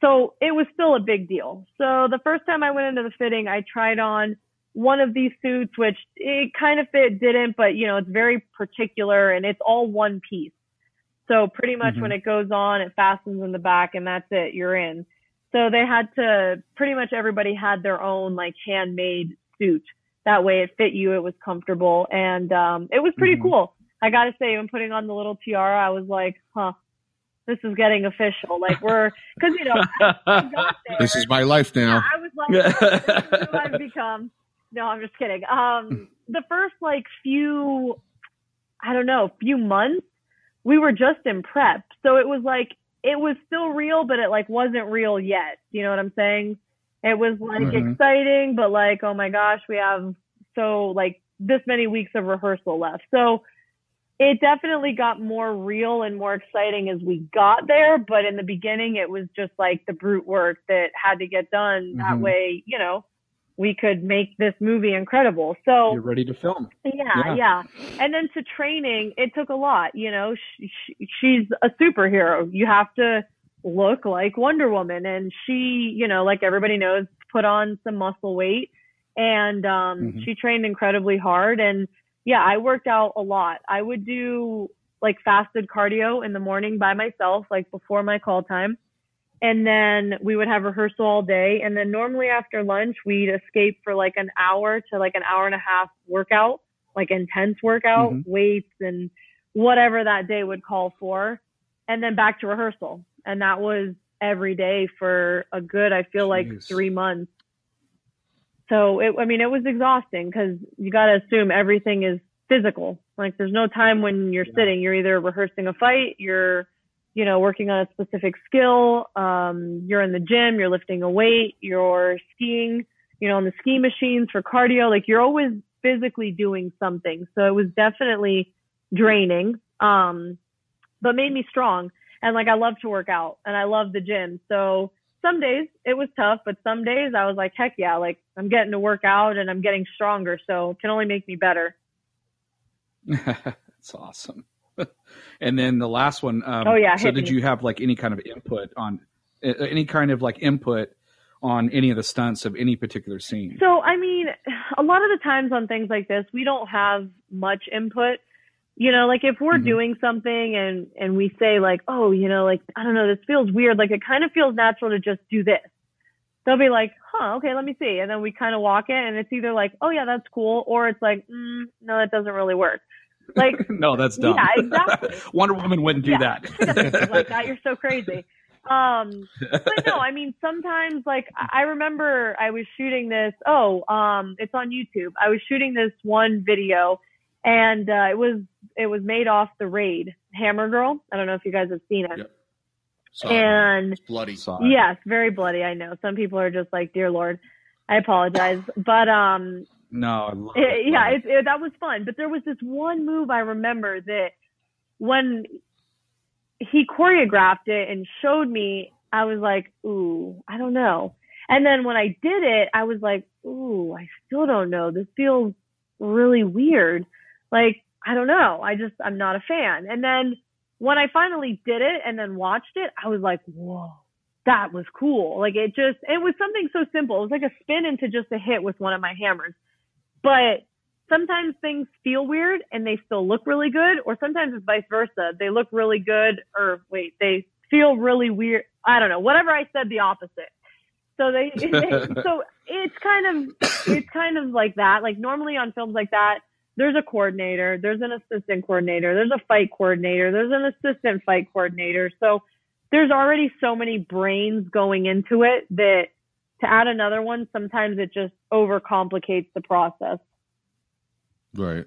so it was still a big deal. So the first time I went into the fitting, I tried on one of these suits, which it kind of fit, didn't, but you know, it's very particular and it's all one piece. So pretty much mm-hmm. when it goes on, it fastens in the back and that's it. You're in. So they had to, pretty much everybody had their own like handmade suit. That way it fit you. It was comfortable and, um, it was pretty mm-hmm. cool. I gotta say, when putting on the little tiara, I was like, huh, this is getting official. Like we're because you know there, this is my life now. I was like, oh, this is who I've become. No, I'm just kidding. Um, the first like few, I don't know, few months, we were just in prep, so it was like it was still real, but it like wasn't real yet. You know what I'm saying? It was like mm-hmm. exciting, but like, oh my gosh, we have so like this many weeks of rehearsal left. So it definitely got more real and more exciting as we got there. But in the beginning, it was just like the brute work that had to get done. Mm-hmm. That way, you know, we could make this movie incredible. So you're ready to film. Yeah, yeah. yeah. And then to training, it took a lot. You know, she, she, she's a superhero. You have to look like Wonder Woman. And she, you know, like everybody knows, put on some muscle weight and um, mm-hmm. she trained incredibly hard. And yeah, I worked out a lot. I would do like fasted cardio in the morning by myself, like before my call time. And then we would have rehearsal all day. And then normally after lunch, we'd escape for like an hour to like an hour and a half workout, like intense workout, mm-hmm. weights and whatever that day would call for. And then back to rehearsal. And that was every day for a good, I feel like three months. So it, I mean, it was exhausting because you got to assume everything is physical. Like there's no time when you're yeah. sitting. You're either rehearsing a fight, you're, you know, working on a specific skill, um, you're in the gym, you're lifting a weight, you're skiing, you know, on the ski machines for cardio. Like you're always physically doing something. So it was definitely draining, um, but made me strong. And like I love to work out and I love the gym. So some days it was tough, but some days I was like, heck yeah, like I'm getting to work out and I'm getting stronger. So it can only make me better. That's awesome. and then the last one. Um, oh yeah. So did me. you have like any kind of input on any kind of like input on any of the stunts of any particular scene? So I mean, a lot of the times on things like this, we don't have much input you know like if we're mm-hmm. doing something and and we say like oh you know like i don't know this feels weird like it kind of feels natural to just do this they'll be like huh okay let me see and then we kind of walk it and it's either like oh yeah that's cool or it's like mm, no that doesn't really work like no that's dumb yeah exactly wonder woman wouldn't do yeah, that like that you're so crazy um but no i mean sometimes like i remember i was shooting this oh um it's on youtube i was shooting this one video and uh, it was it was made off the raid Hammer Girl. I don't know if you guys have seen it. Yep. and it's bloody. Yes, very bloody. I know. Some people are just like, "Dear Lord," I apologize, but um. No, it, eh, yeah, it, it, that was fun. But there was this one move I remember that when he choreographed it and showed me, I was like, ooh, I don't know. And then when I did it, I was like, ooh, I still don't know. This feels really weird. Like, I don't know. I just, I'm not a fan. And then when I finally did it and then watched it, I was like, whoa, that was cool. Like it just, it was something so simple. It was like a spin into just a hit with one of my hammers. But sometimes things feel weird and they still look really good, or sometimes it's vice versa. They look really good, or wait, they feel really weird. I don't know. Whatever I said, the opposite. So they, so it's kind of, it's kind of like that. Like normally on films like that, there's a coordinator, there's an assistant coordinator, there's a fight coordinator, there's an assistant fight coordinator. So there's already so many brains going into it that to add another one, sometimes it just overcomplicates the process. Right.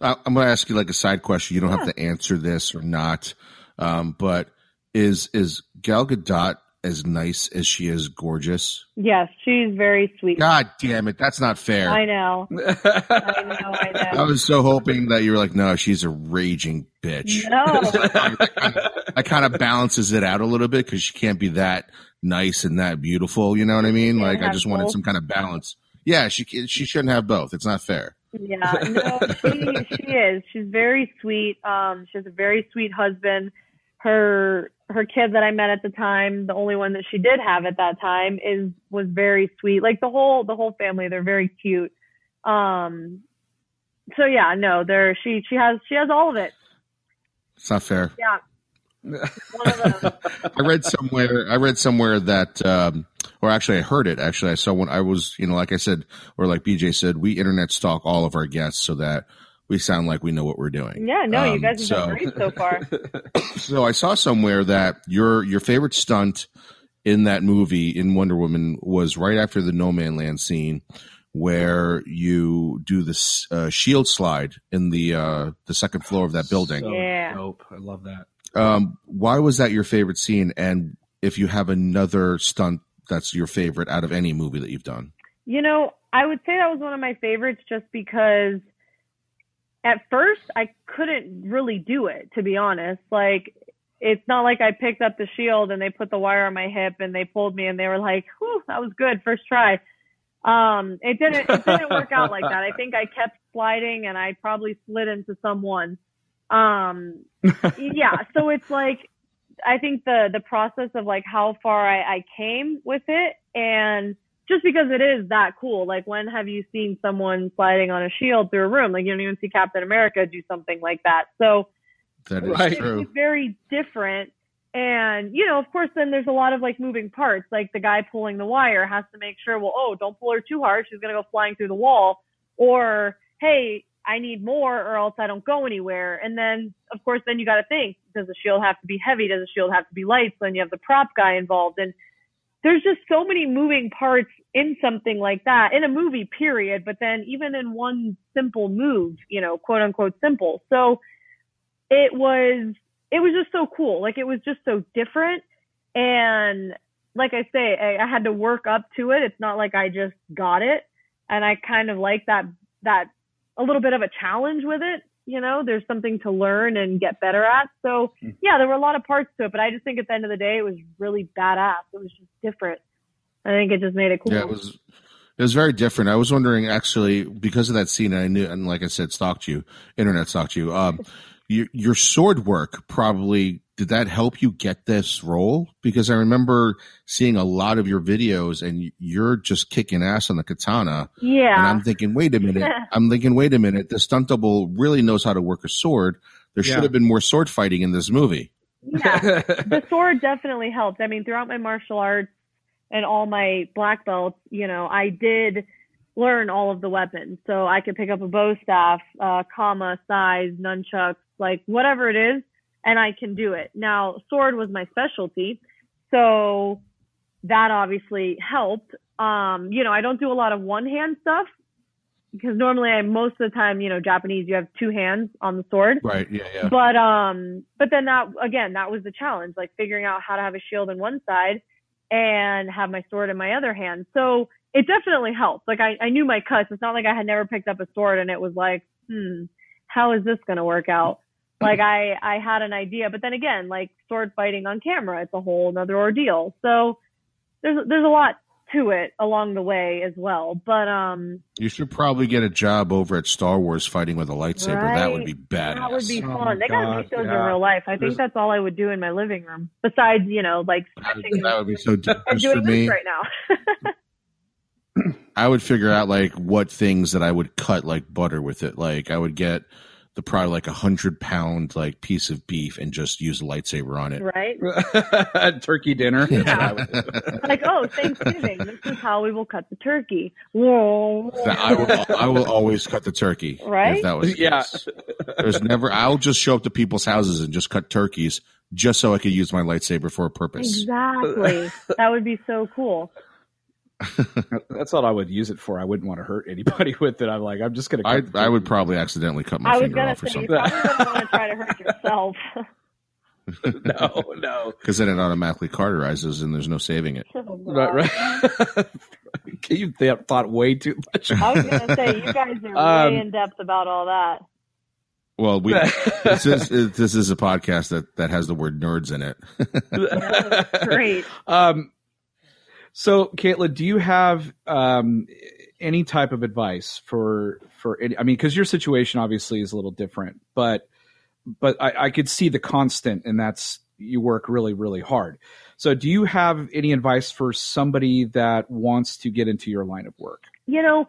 Uh, I'm going to ask you like a side question. You don't yeah. have to answer this or not, um, but is is Gal Gadot as nice as she is gorgeous? Yes, she's very sweet. God damn it, that's not fair. I know. I know. I know. I was so hoping that you were like, no, she's a raging bitch. No, that kind of balances it out a little bit because she can't be that nice and that beautiful. You know what I mean? Like, I just both. wanted some kind of balance. Yeah, she she shouldn't have both. It's not fair. Yeah, no, she she is. She's very sweet. Um, she has a very sweet husband. Her her kid that I met at the time, the only one that she did have at that time, is was very sweet. Like the whole the whole family, they're very cute. Um, so yeah, no, there she she has she has all of it. It's not fair. Yeah. I read somewhere. I read somewhere that, um, or actually, I heard it. Actually, I saw when I was, you know, like I said, or like BJ said, we internet stalk all of our guests so that we sound like we know what we're doing. Yeah, no, um, you guys have so, done great so far. so I saw somewhere that your your favorite stunt in that movie in Wonder Woman was right after the No Man Land scene, where you do this uh, shield slide in the uh, the second floor of that building. So yeah, dope. I love that. Um, why was that your favorite scene? And if you have another stunt that's your favorite out of any movie that you've done? You know, I would say that was one of my favorites just because at first I couldn't really do it, to be honest. Like, it's not like I picked up the shield and they put the wire on my hip and they pulled me and they were like, whew, that was good, first try. Um, it didn't, it didn't work out like that. I think I kept sliding and I probably slid into someone. Um, yeah, so it's like, I think the, the process of like how far I, I came with it and just because it is that cool. Like, when have you seen someone sliding on a shield through a room? Like, you don't even see Captain America do something like that. So, that is right. true. It's very different. And, you know, of course, then there's a lot of like moving parts. Like, the guy pulling the wire has to make sure, well, oh, don't pull her too hard. She's going to go flying through the wall. Or, hey, I need more or else I don't go anywhere. And then, of course, then you got to think, does the shield have to be heavy? Does the shield have to be light? So then you have the prop guy involved. And there's just so many moving parts in something like that in a movie period but then even in one simple move you know quote unquote simple so it was it was just so cool like it was just so different and like i say I, I had to work up to it it's not like i just got it and i kind of like that that a little bit of a challenge with it you know? There's something to learn and get better at. So hmm. yeah there were a lot of parts to it but i just think at the end of the day it was really badass. It was just different. I think it just made it cool. Yeah it was it was very different. I was wondering actually because of that scene i knew and like i said stalked you internet stalked you um your, your sword work probably did that help you get this role? Because I remember seeing a lot of your videos and you're just kicking ass on the katana. Yeah. And I'm thinking, wait a minute. I'm thinking, wait a minute. The stunt double really knows how to work a sword. There yeah. should have been more sword fighting in this movie. Yeah. the sword definitely helped. I mean, throughout my martial arts and all my black belts, you know, I did learn all of the weapons. So I could pick up a bow staff, uh, kama, sais, nunchucks, like whatever it is and I can do it. Now, sword was my specialty, so that obviously helped. Um, you know, I don't do a lot of one hand stuff because normally I most of the time, you know, Japanese you have two hands on the sword. Right, yeah, yeah. But um but then that again, that was the challenge, like figuring out how to have a shield in one side and have my sword in my other hand. So it definitely helped. Like I, I knew my cuts. It's not like I had never picked up a sword and it was like, hmm, how is this gonna work out? Like I I had an idea, but then again, like sword fighting on camera, it's a whole another ordeal. So there's there's a lot to it along the way as well. But um, You should probably get a job over at Star Wars fighting with a lightsaber. That would be badass. that would be Oh fun. my they gotta make those yeah. in real life. I think There's- that's all I would do in my living room. Besides, you know, like stretching that would be so dangerous for me. right now. I would figure out like what things that I would cut like butter with it. Like I would get the probably like a hundred pound like piece of beef and just use a lightsaber on it. right? Turkey dinner. Yeah. That's what I would do. like, oh, Thanksgiving. this is how we will cut the turkey. Whoa. I will I will always cut the turkey. Right? If that was the Yeah. case. There's never I'll just show up to people's houses and just cut turkeys just so I could use my lightsaber for a purpose. Exactly. that would be so cool. That's all I would use it for. I wouldn't want to hurt anybody with it. I'm like, I'm just gonna. I cut the I would probably accidentally cut my I finger gonna off or say you something probably wouldn't want to try to hurt yourself. no, no. because then it automatically carterizes, and there's no saving it. Right, right. you th- thought way too much. I was gonna say you guys are Um, way in depth about all that. Well, we this is this is a podcast that that has the word nerds in it. That's great. Um, so, Caitlin, do you have um, any type of advice for for? Any, I mean, because your situation obviously is a little different, but but I, I could see the constant, and that's you work really really hard. So, do you have any advice for somebody that wants to get into your line of work? You know,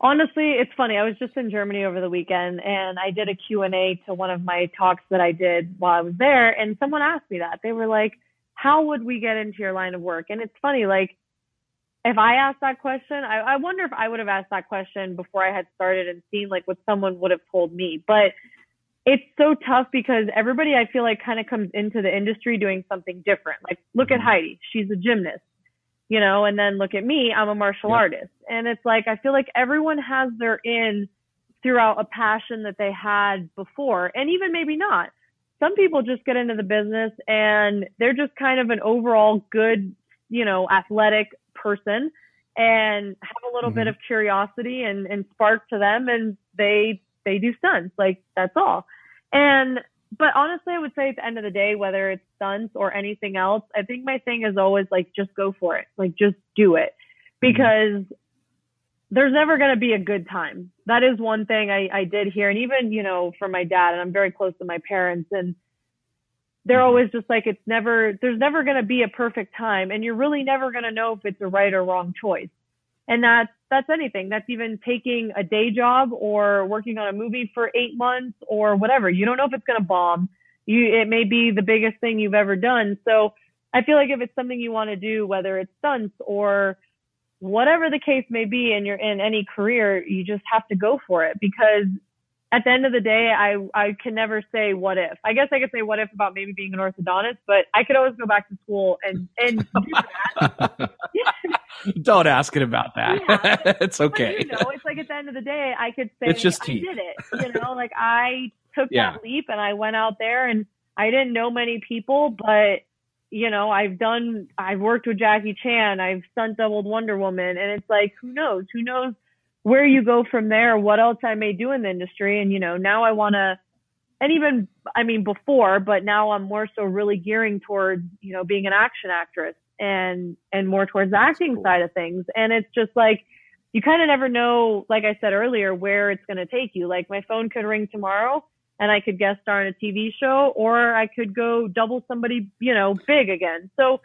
honestly, it's funny. I was just in Germany over the weekend and I did a Q&A to one of my talks that I did while I was there and someone asked me that. They were like, "How would we get into your line of work?" And it's funny like if I asked that question, I, I wonder if I would have asked that question before I had started and seen like what someone would have told me. But it's so tough because everybody I feel like kind of comes into the industry doing something different. Like look at mm-hmm. Heidi, she's a gymnast, you know, and then look at me, I'm a martial Yep. artist. And it's like I feel like everyone has their in throughout a passion that they had before and even maybe not. Some people just get into the business and they're just kind of an overall good, you know, athletic person and have a little bit Mhm. of curiosity and, and spark to them and they they do stunts. Like that's all. And but honestly I would say at the end of the day, whether it's stunts or anything else, I think my thing is always like just go for it. Like just do it. Because there's never going to be a good time. That is one thing I, I did hear. And even, you know, from my dad, and I'm very close to my parents, and they're mm-hmm. always just like, it's never, there's never going to be a perfect time. And you're really never going to know if it's a right or wrong choice. And that's, that's anything. That's even taking a day job or working on a movie for eight months or whatever. You don't know if it's going to bomb. You, it may be the biggest thing you've ever done. So I feel like if it's something you want to do, whether it's stunts or whatever the case may be in your in any career, you just have to go for it because at the end of the day, I I can never say what if. I guess I could say what if about maybe being an orthodontist, but I could always go back to school and and do that. Don't ask it about that. Yeah. it's But, okay. you know, it's like at the end of the day, I could say It's just I teeth. did it. You know, like I took Yeah. that leap and I went out there and I didn't know many people, but you know, I've done, I've worked with Jackie Chan, I've stunt doubled Wonder Woman, and it's like, who knows? Who knows where you go from there? What else I may do in the industry? And you know, now I want to, and even, I mean, before, but now I'm more so really gearing towards, you know, being an action actress and and more towards the acting cool. side of things. And it's just like you kind of never know, like I said earlier, where it's going to take you. Like my phone could ring tomorrow and I could guest star in a TV show or I could go double somebody, you know, big again. So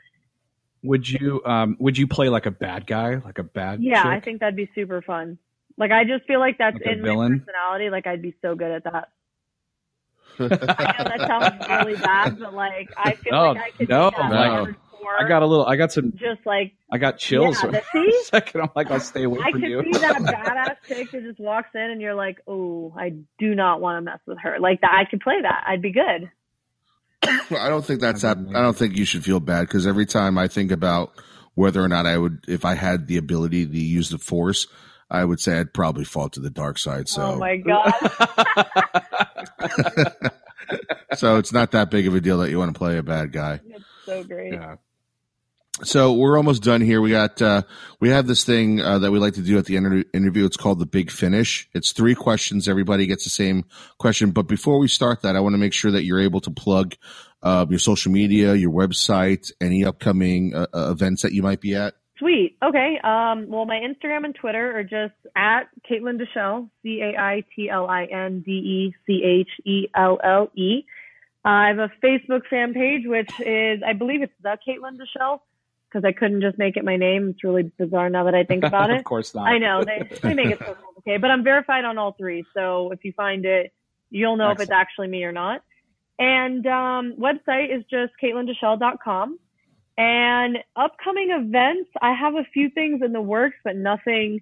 Would you um would you play like a bad guy, like a bad yeah, chick? I think that'd be super fun. Like I just feel like that's Like in villain? my personality. Like I'd be so good at that. I know that sounds really bad, but like I feel No, like I could no, no. Hardcore, I got a little. I got some. just like I got chills. Yeah, for the- a see? second. I'm like, I'll stay away I from could you. see that badass chick that just walks in and you're like, oh, I do not want to mess with her. Like that, I could play that. I'd be good. I don't think that's that. I don't think you should feel bad because every time I think about whether or not I would, if I had the ability to use the force, I would say I'd probably fall to the dark side. So, Oh my god. so it's not that big of a deal that you want to play a bad guy. That's so great. yeah. So we're almost done here. We got uh, we have this thing uh, that we like to do at the inter- interview. It's called the Big Finish. It's three questions. Everybody gets the same question. But before we start that, I want to make sure that you're able to plug uh, your social media, your website, any upcoming uh, uh, events that you might be at. Sweet. Okay. Um, well, my Instagram and Twitter are just at Caitlin Dechelle, C A I T L I N D E C H E L L E. I have a Facebook fan page, which is, I believe it's the Caitlin Dechelle, because I couldn't just make it my name. It's really bizarre now that I think about it. of course not. I know they they make it so complicated, but I'm verified on all three. So if you find it, you'll know if it's actually me or not. And um, website is just CaitlinDechelle.com. And upcoming events, I have a few things in the works, but nothing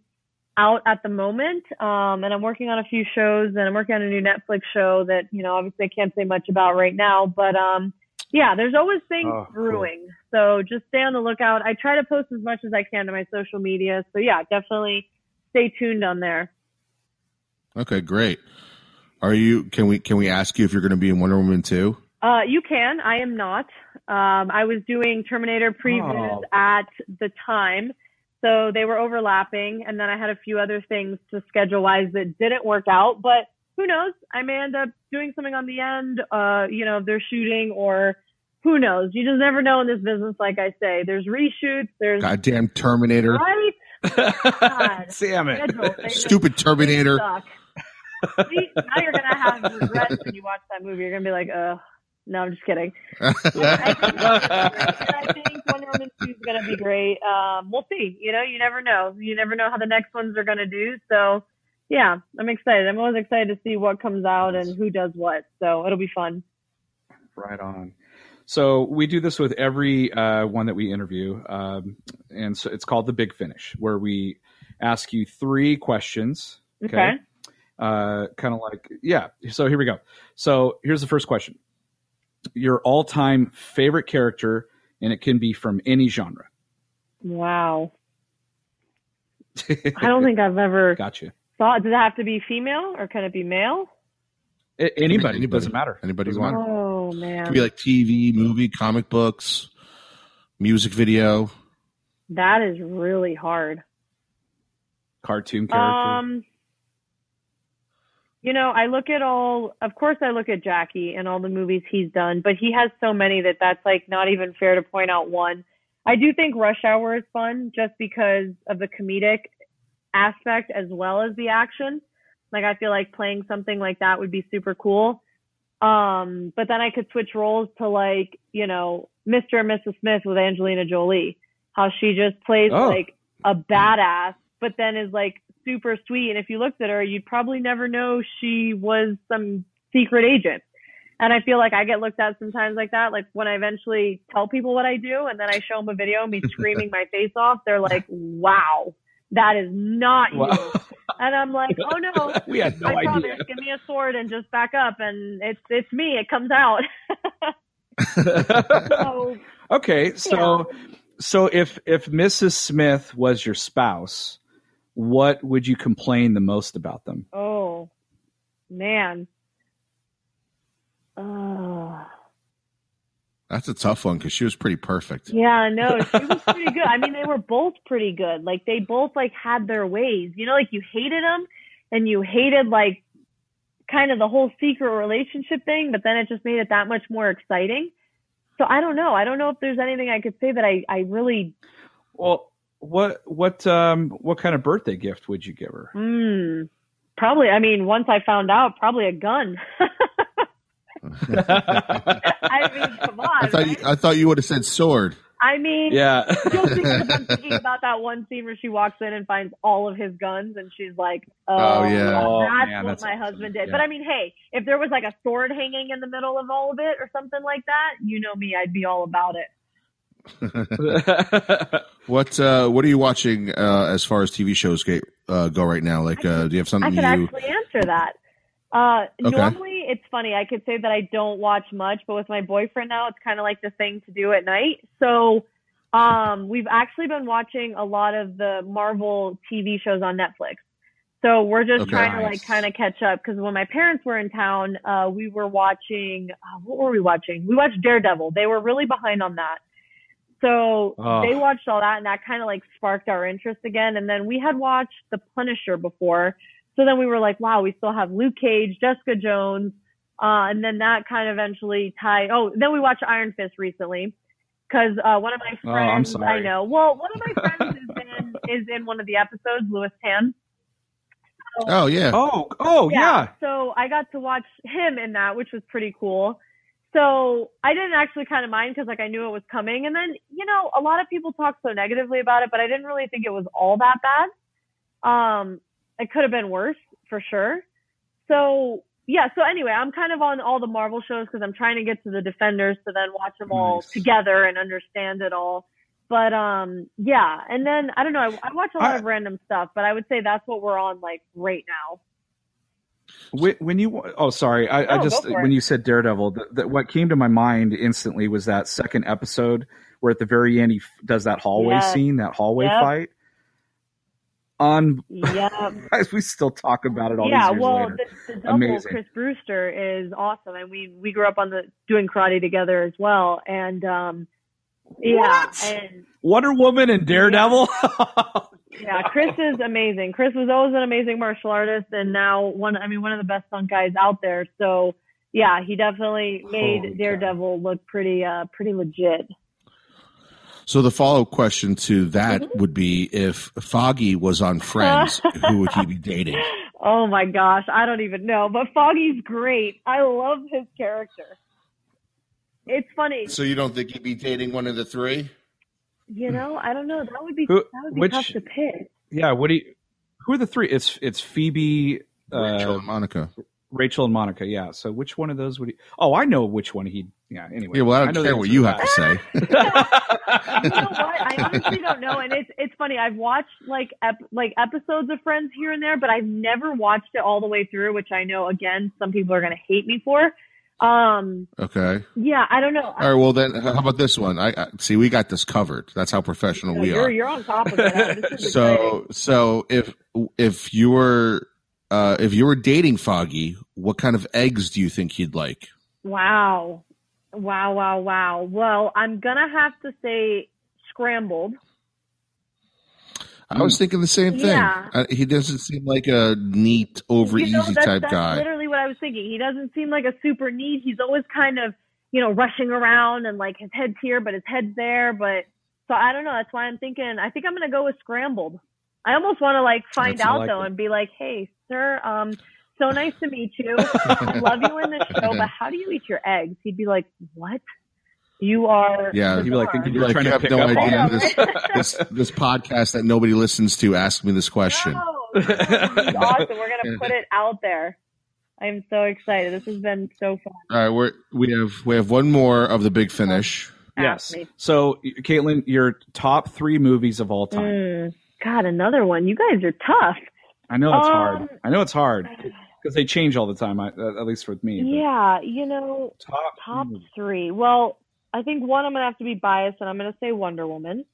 out at the moment. Um, and I'm working on a few shows, and I'm working on a new Netflix show that you know obviously I can't say much about right now, but um, yeah, there's always things Oh, cool. brewing. So just stay on the lookout. I try to post as much as I can to my social media. So yeah, definitely stay tuned on there. Okay, great. Are you? Can we? Can we ask you if you're going to be in Wonder Woman two? Uh, you can. I am not. Um, I was doing Terminator previs Oh. at the time, so they were overlapping, and then I had a few other things to schedule wise that didn't work out. But who knows? I may end up doing something on the end. Uh, you know, they're shooting or who knows? You just never know in this business. Like I say, there's reshoots. There's Goddamn Terminator! right. God. Damn it. Schedule. Stupid Terminator! See, now you're gonna have regrets when you watch that movie. You're gonna be like, uh, no, I'm just kidding. I think, I think Wonder Woman 2 is going to be great. Um, we'll see. You know, you never know. You never know how the next ones are going to do. So, yeah, I'm excited. I'm always excited to see what comes out and who does what. So it'll be fun. Right on. So we do this with every uh, one that we interview, um, and so it's called the Big Finish, where we ask you three questions. Okay. Uh, kind of like yeah. So here we go. So here's the first question: Your all-time favorite character, and it can be from any genre. Wow. I don't think I've ever Gotcha. thought. Does it have to be female or can it be male? A- anybody, Anybody. doesn't matter. Anybody Doesn't want- matter. Oh Could be like TV, movie, comic books, music video. that is really hard. Cartoon character. Um, you know, I look at all. Of course, I look at Jackie and all the movies he's done, but he has so many that that's like not even fair to point out one. I do think Rush Hour is fun just because of the comedic aspect as well as the action. Like I feel like playing something like that would be super cool. Um, but then I could switch roles to like, you know, Mr. and Mrs. Smith with Angelina Jolie. How she just plays Oh. like a badass, but then is like super sweet. And if you looked at her, you'd probably never know she was some secret agent. And I feel like I get looked at sometimes like that. Like when I eventually tell people what I do and then I show them a video of me screaming my face off, they're like, wow, that is not you. Wow. And I'm like, oh no, we had no I idea. promise. Give me a sword and just back up, and it's it's me. It comes out. so okay, so so if if Mrs. Smith was your spouse, what would you complain the most about them? oh man. Oh. That's a tough one because she was pretty perfect. Yeah, no, she was pretty good. I mean, they were both pretty good. Like they both like had their ways. You know, like you hated them and you hated like kind of the whole secret relationship thing, but then it just made it that much more exciting. So I don't know. I don't know if there's anything I could say that I I really Well, what what um what kind of birthday gift would you give her? Hmm. Probably. I mean, once I found out, probably a gun. I mean, come on. I thought you. I thought you would have said sword. I mean, yeah. I'm thinking about that one scene where she walks in and finds all of his guns, and she's like, "Oh, Oh, yeah. Oh, that's man, what that's my awesome. husband did." Yeah. But I mean, hey, if there was like a sword hanging in the middle of all of it or something like that, you know me, I'd be all about it. What uh, What are you watching uh, as far as TV shows go, uh, go right now? Like, uh, do you have I something could you? actually answer that. Uh, Okay. Normally, it's funny. I could say that I don't watch much, but with my boyfriend now, it's kind of like the thing to do at night. So, um, we've actually been watching a lot of the Marvel TV shows on Netflix. So we're just Okay. trying to like kind of catch up because when my parents were in town, uh, we were watching. Uh, what were we watching? We watched Daredevil. They were really behind on that. So Oh. they watched all that and that kind of like sparked our interest again. And then we had watched The Punisher before. So then we were like, wow, we still have Luke Cage, Jessica Jones. Uh, and then that kind of eventually tied. Oh, then we watched Iron Fist recently because uh, one of my Oh, I'm friends, sorry. I know. Well, one of my friends is in is in one of the episodes, Lewis Tan. Oh yeah. Oh, oh yeah. So I got to watch him in that, which was pretty cool. So I didn't actually kind of mind because like I knew it was coming. And then, you know, a lot of people talk so negatively about it, but I didn't really think it was all that bad. Um, it could have been worse for sure. So yeah. So anyway, I'm kind of on all the Marvel shows because I'm trying to get to the Defenders to then watch them all together and understand it all. But um, yeah. And then I don't know. I, I watch a lot I- of random stuff, but I would say that's what we're on like right now. When, when you oh sorry, I, I just when you said Daredevil, the, the, what came to my mind instantly was that second episode where at the very end he f- does that hallway Yes. scene, that hallway Yep. fight. On Yeah. we still talk about it all yeah, well, the, the double Amazing. Chris Brewster is awesome, and we we grew up on the doing karate together as well, and um, yeah, What? and Wonder Woman and Daredevil. yeah, Chris is amazing. Chris was always an amazing martial artist, and now one, I mean, one of the best stunt guys out there. So yeah, he definitely made Holy. Daredevil look pretty uh pretty legit. So the follow up question to that Mm-hmm. would be if Foggy was on Friends, who would he be dating? Oh my gosh, I don't even know, but Foggy's great. I love his character. It's funny. So you don't think he'd be dating one of the three? You know, I don't know. That would be Who- that would be which- tough to pick. yeah, what do you? Who are the three? It's it's Phoebe, uh, Rachel and Monica. Rachel, and Monica. Yeah. So which one of those would he? Oh, I know which one he. Yeah. Anyway. Yeah, well, I don't the care what you to have to say. you know what? I honestly don't know, and it's it's funny. I've watched like ep- like episodes of Friends here and there, but I've never watched it all the way through, which I know again some people are gonna hate me for. Um, Okay. yeah, I don't know. All right. Well, then, how about this one? I, I see. We got this covered. That's how professional we you're are. you're on top of it. This is great. So, so if if you were uh, if you were dating Foggy, what kind of eggs do you think he'd like? wow, wow, wow, wow. Well, I'm gonna have to say scrambled. I was thinking the same thing. Yeah. Uh, he doesn't seem like a neat, over You know, easy that's, type that's guy. literally what I was thinking. He doesn't seem like a super neat. He's always kind of, you know, rushing around and like his head's here, but his head's there. But so I don't know. That's why I'm thinking. I think I'm gonna go with scrambled. I almost want to like find That's- out like though it. and be like, hey, sir, um, so nice to meet you. I love you in the show, but how do you eat your eggs? He'd be like, what? You are. Yeah. He'd be like, bizarre." thinking You're you're like, you to have pick no up idea. it. This, this this podcast that nobody listens to asked me this question. No, no, this awesome. We're gonna put it out there. I'm so excited. This has been so fun. All right, we're, we have we have one more of the big finish. Yes. So, Caitlin, your top three movies of all time. Mm, God, another one. You guys are tough. I know it's Um, hard. I know it's hard because they change all the time. I, at least with me. Yeah, you know, Top, top three Well, I think one I'm gonna have to be biased, and I'm gonna say Wonder Woman.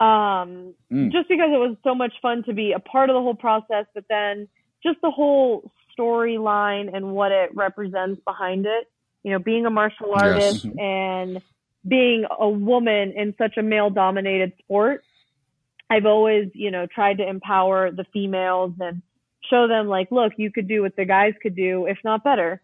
Um, Mm. just because it was so much fun to be a part of the whole process, but then just the whole storyline and what it represents behind it. You know, being a martial Yes. artist and being a woman in such a male-dominated sport. I've always, you know, tried to empower the females and show them like, look, you could do what the guys could do, if not better.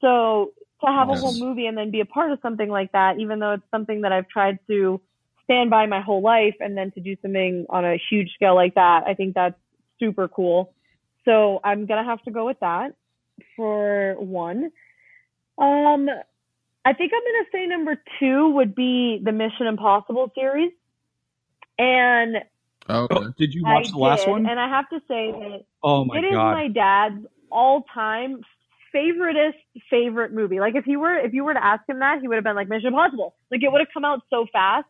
So to have Yes. a whole movie and then be a part of something like that, even though it's something that I've tried to stand by my whole life and then to do something on a huge scale like that, I think that's super cool. So I'm gonna have to go with that for one. Um, I think I'm gonna say number two would be the Mission Impossible series. And Oh, okay. Oh, did you I watch the last did, one? and I have to say that oh my it is god! my dad's all-time favoriteest favorite movie. Like if he were if you were to ask him that, he would have been like Mission Impossible. Like it would have come out so fast,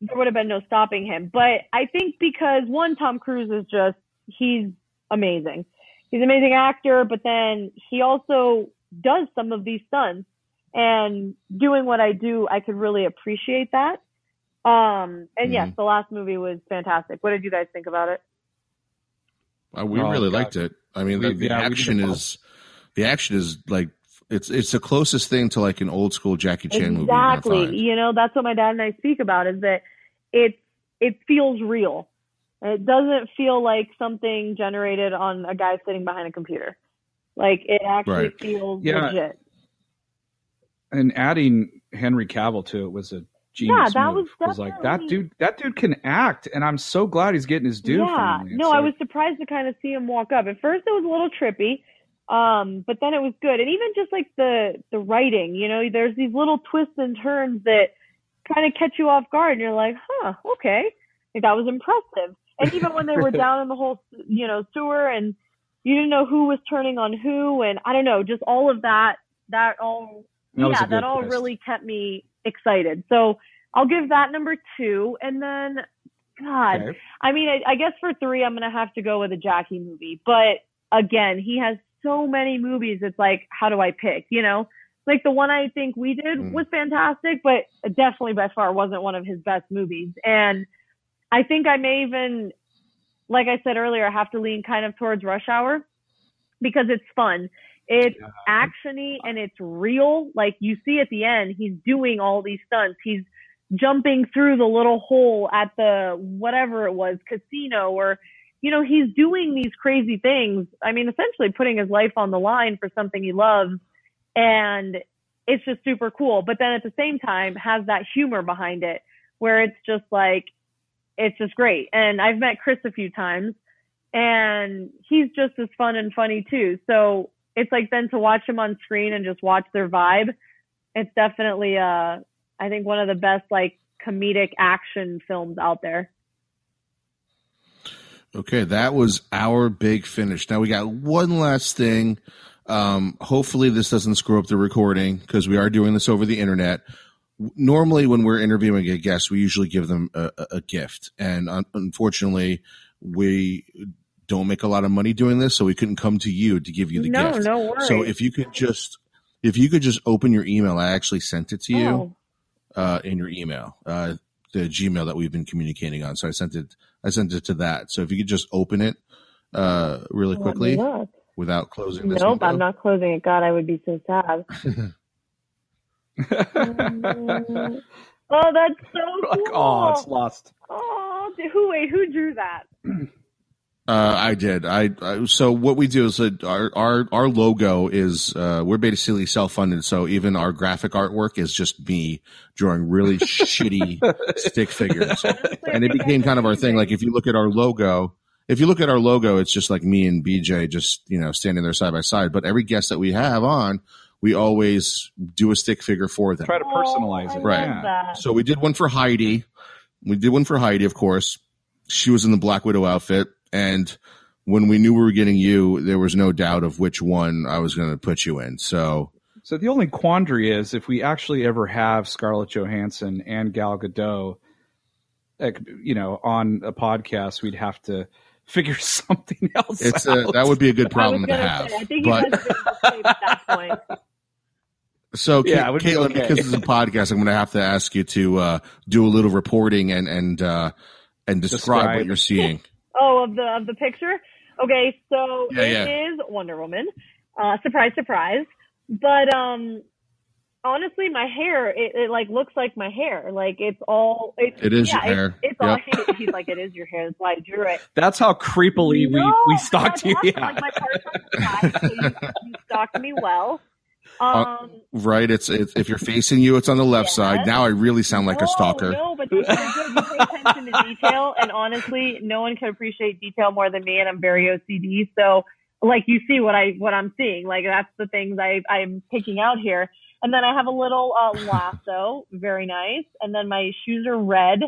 there would have been no stopping him. But I think because one, Tom Cruise is just he's amazing. He's an amazing actor, but then he also does some of these stunts. And doing what I do, I could really appreciate that. Um, and yes, Mhm. the last movie was fantastic. What did you guys think about it? Uh, we Oh, really God. liked it. I mean, We- the, the yeah, action is the action is like It's it's the closest thing to like an old school Jackie Chan movie. exactly. You know, that's what my dad and I speak about is that it it feels real. It doesn't feel like something generated on a guy sitting behind a computer. Like it actually Right. feels Yeah. legit. and adding Henry Cavill to it was a genius Yeah, that move. was like that dude. That dude can act, and I'm so glad he's getting his due. yeah. No, It's I was surprised to kind of see him walk up. At first, it was a little trippy, um, but then it was good. And even just like the the writing, you know, there's these little twists and turns that kind of catch you off guard, and you're like, huh, okay, like that was impressive. And even when they were down in the whole, you know, sewer, and you didn't know who was turning on who, and I don't know, just all of that. That all That yeah, that all twist. really kept me excited. So I'll give that number two. And then, God, Okay. I mean, I, I guess for three, I'm going to have to go with a Jackie movie. But again, he has so many movies. It's like, how do I pick? You know, like the one I think we did Mm. was fantastic, but definitely by far wasn't one of his best movies. And I think I may even, like I said earlier, have to lean kind of towards Rush Hour because it's fun. It's actiony and it's real. Like you see at the end, he's doing all these stunts. He's jumping through the little hole at the whatever it was casino or you know he's doing these crazy things. I mean essentially putting his life on the line for something he loves. And it's just super cool. But then at the same time has that humor behind it where it's just like it's just great. And i've met chris a few times and he's just as fun and funny too. So it's like then to watch them on screen and just watch their vibe it's definitely uh I think one of the best like comedic action films out there. Okay, that was our big finish. Now we got one last thing. Um, hopefully this doesn't screw up the recording because we are doing this over the internet. Normally, when we're interviewing a guest, we usually give them a, a, gift, and un- unfortunately, we don't make a lot of money doing this, so we couldn't come to you to give you the no, gift. no worries. So if you could just, if you could just open your email, I actually sent it to you Oh, uh, in your email, uh, the Gmail that we've been communicating on. So I sent it, I sent it to that. So if you could just open it, uh, really let quickly without closing this. Nope, window. I'm not closing it. God, I would be so sad. Mm. oh, that's so like, cool. oh, it's lost. Oh, who wait? Who drew that? Uh, I did. I, I so what we do is that our our our logo is uh, we're basically self funded. So even our graphic artwork is just me drawing really shitty stick figures. And it became kind of our thing. Like if you look at our logo, if you look at our logo, it's just like me and BJ just you know standing there side by side. But every guest that we have on, we always do a stick figure for them. Try to personalize Oh, it. Right. love that. So we did one for Heidi. We did one for Heidi, of course. She was in the Black Widow outfit, and when we knew we were getting you, there was no doubt of which one I was going to put you in. So So the only quandary is if we actually ever have Scarlett Johansson and Gal Gadot, like, you know, on a podcast, we'd have to figure something else it's a, that would be a good problem to have. say, I think you But guys did the same at that point. So, Yeah, Ca- be Caitlin, okay. because it's a podcast, I'm going to have to ask you to uh, do a little reporting and and uh, and describe, what you're seeing. Oh, of the of the picture. Okay, so Yeah, it is yeah. Wonder Woman. Uh, surprise, surprise. But um, honestly, my hair it, it like looks like my hair. Like it's all. It's, It is yeah, your hair. It's, it's all. He's like, it is your hair. That's why I drew it. That's how creepily No, we, we stalked you. awesome. Yeah. Like my part's on the side, so you, you stalked me well. Um, Right? It's, it's if you're facing you, it's on the left side. Now I really sound like no, a stalker. No, but this is good. You pay attention to detail, and honestly, no one can appreciate detail more than me, and I'm very OCD. So, like, you see what I what I'm seeing. Like, that's the things I I'm picking out here. And then I have a little uh, lasso, very nice. And then my shoes are red,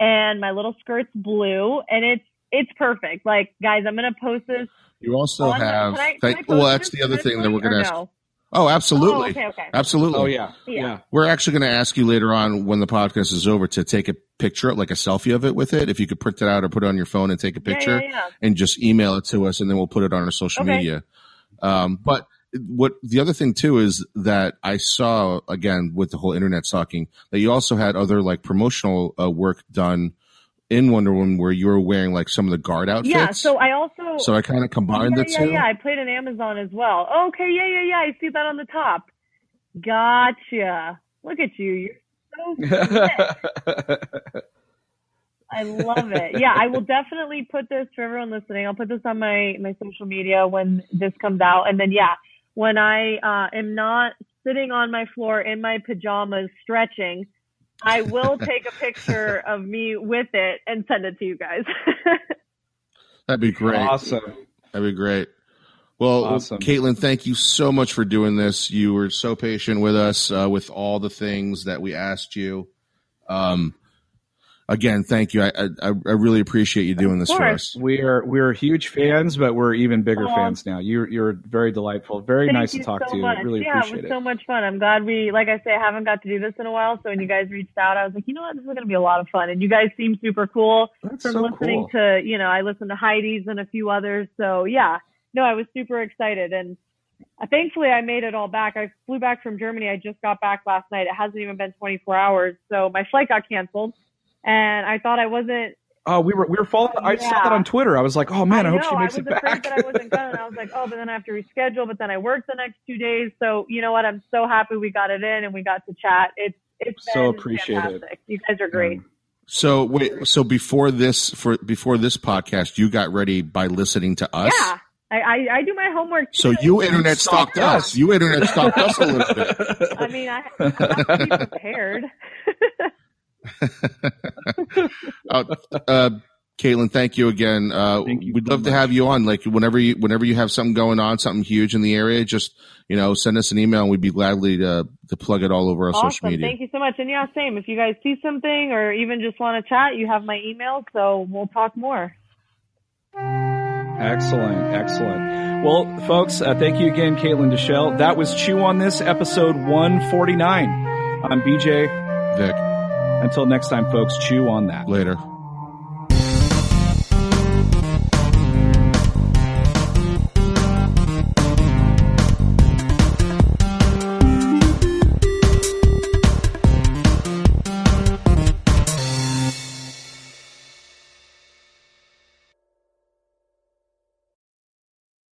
and my little skirt's blue, and it's it's perfect. Like, guys, I'm gonna post this. You also on- have. Can I, can I well, that's the other thing that we're gonna ask. no? Oh, absolutely. Oh, okay, okay. Absolutely. Oh, yeah. Yeah. Yeah. We're actually going to ask you later on when the podcast is over to take a picture, like a selfie of it with it. If you could print it out or put it on your phone and take a picture yeah, yeah. and just email it to us and then we'll put it on our social Okay. media. Um, but what the other thing too is that I saw again with the whole internet talking that you also had other like promotional uh, work done in Wonder Woman where you were wearing like some of the guard outfits. Yeah, so I also so I kind of combined yeah, the yeah, two. Yeah, I played in Amazon as well. Okay, yeah, yeah, yeah. I see that on the top. Gotcha. Look at you. You're so. I love it. Yeah, I will definitely put this for everyone listening. I'll put this on my my social media when this comes out, and then yeah, when I uh, am not sitting on my floor in my pajamas stretching, I will take a picture of me with it and send it to you guys. That'd be great. Awesome. That'd be great. Well, Awesome. Caitlin, thank you so much for doing this. You were so patient with us uh, with all the things that we asked you. Um, again, thank you. I, I, I really appreciate you doing this for us. We are we're huge fans, but we're even bigger Aw. fans now. You're you're very delightful, very Thank nice to talk so to you. Much. Really yeah, appreciate it was it. so much fun. I'm glad we, like I say, I haven't got to do this in a while. So when you guys reached out, I was like, you know what, this is going to be a lot of fun. And you guys seem super cool. That's From so listening cool. to, you know, I listened to Heidi's and a few others. So yeah, no, I was super excited. And uh, thankfully, I made it all back. I flew back from Germany. I just got back last night. It hasn't even been 24 hours. So my flight got canceled. And I thought I wasn't Oh, we were we were following. I saw that on Twitter. I was like, oh man, I, I hope she makes I it was back. afraid that I wasn't gonna. I was like, oh, but then I have to reschedule. But then I worked the next two days. So you know what? I'm so happy we got it in and we got to chat. It's it's So been appreciate it. fantastic. You guys are great. So wait, so before this for before this podcast, you got ready by listening to us. Yeah, I, I I do my homework. So you internet stalked stalked us. You internet stalked us a little bit. I mean, I, I have to be prepared. Uh, uh, Caitlin, thank you again. Uh, Thank you we'd so love to have you on. Like whenever you whenever you have something going on, something huge in the area, just you know, send us an email and we'd be gladly to to plug it all over our social media. Thank you so much. And yeah, same. If you guys see something or even just want to chat, you have my email. So we'll talk more. Excellent, excellent. Well, folks, uh, thank you again, Caitlin Dechelle. That was Chew on This, episode 149. I'm BJ. Vic, Until next time, folks, chew on that. later.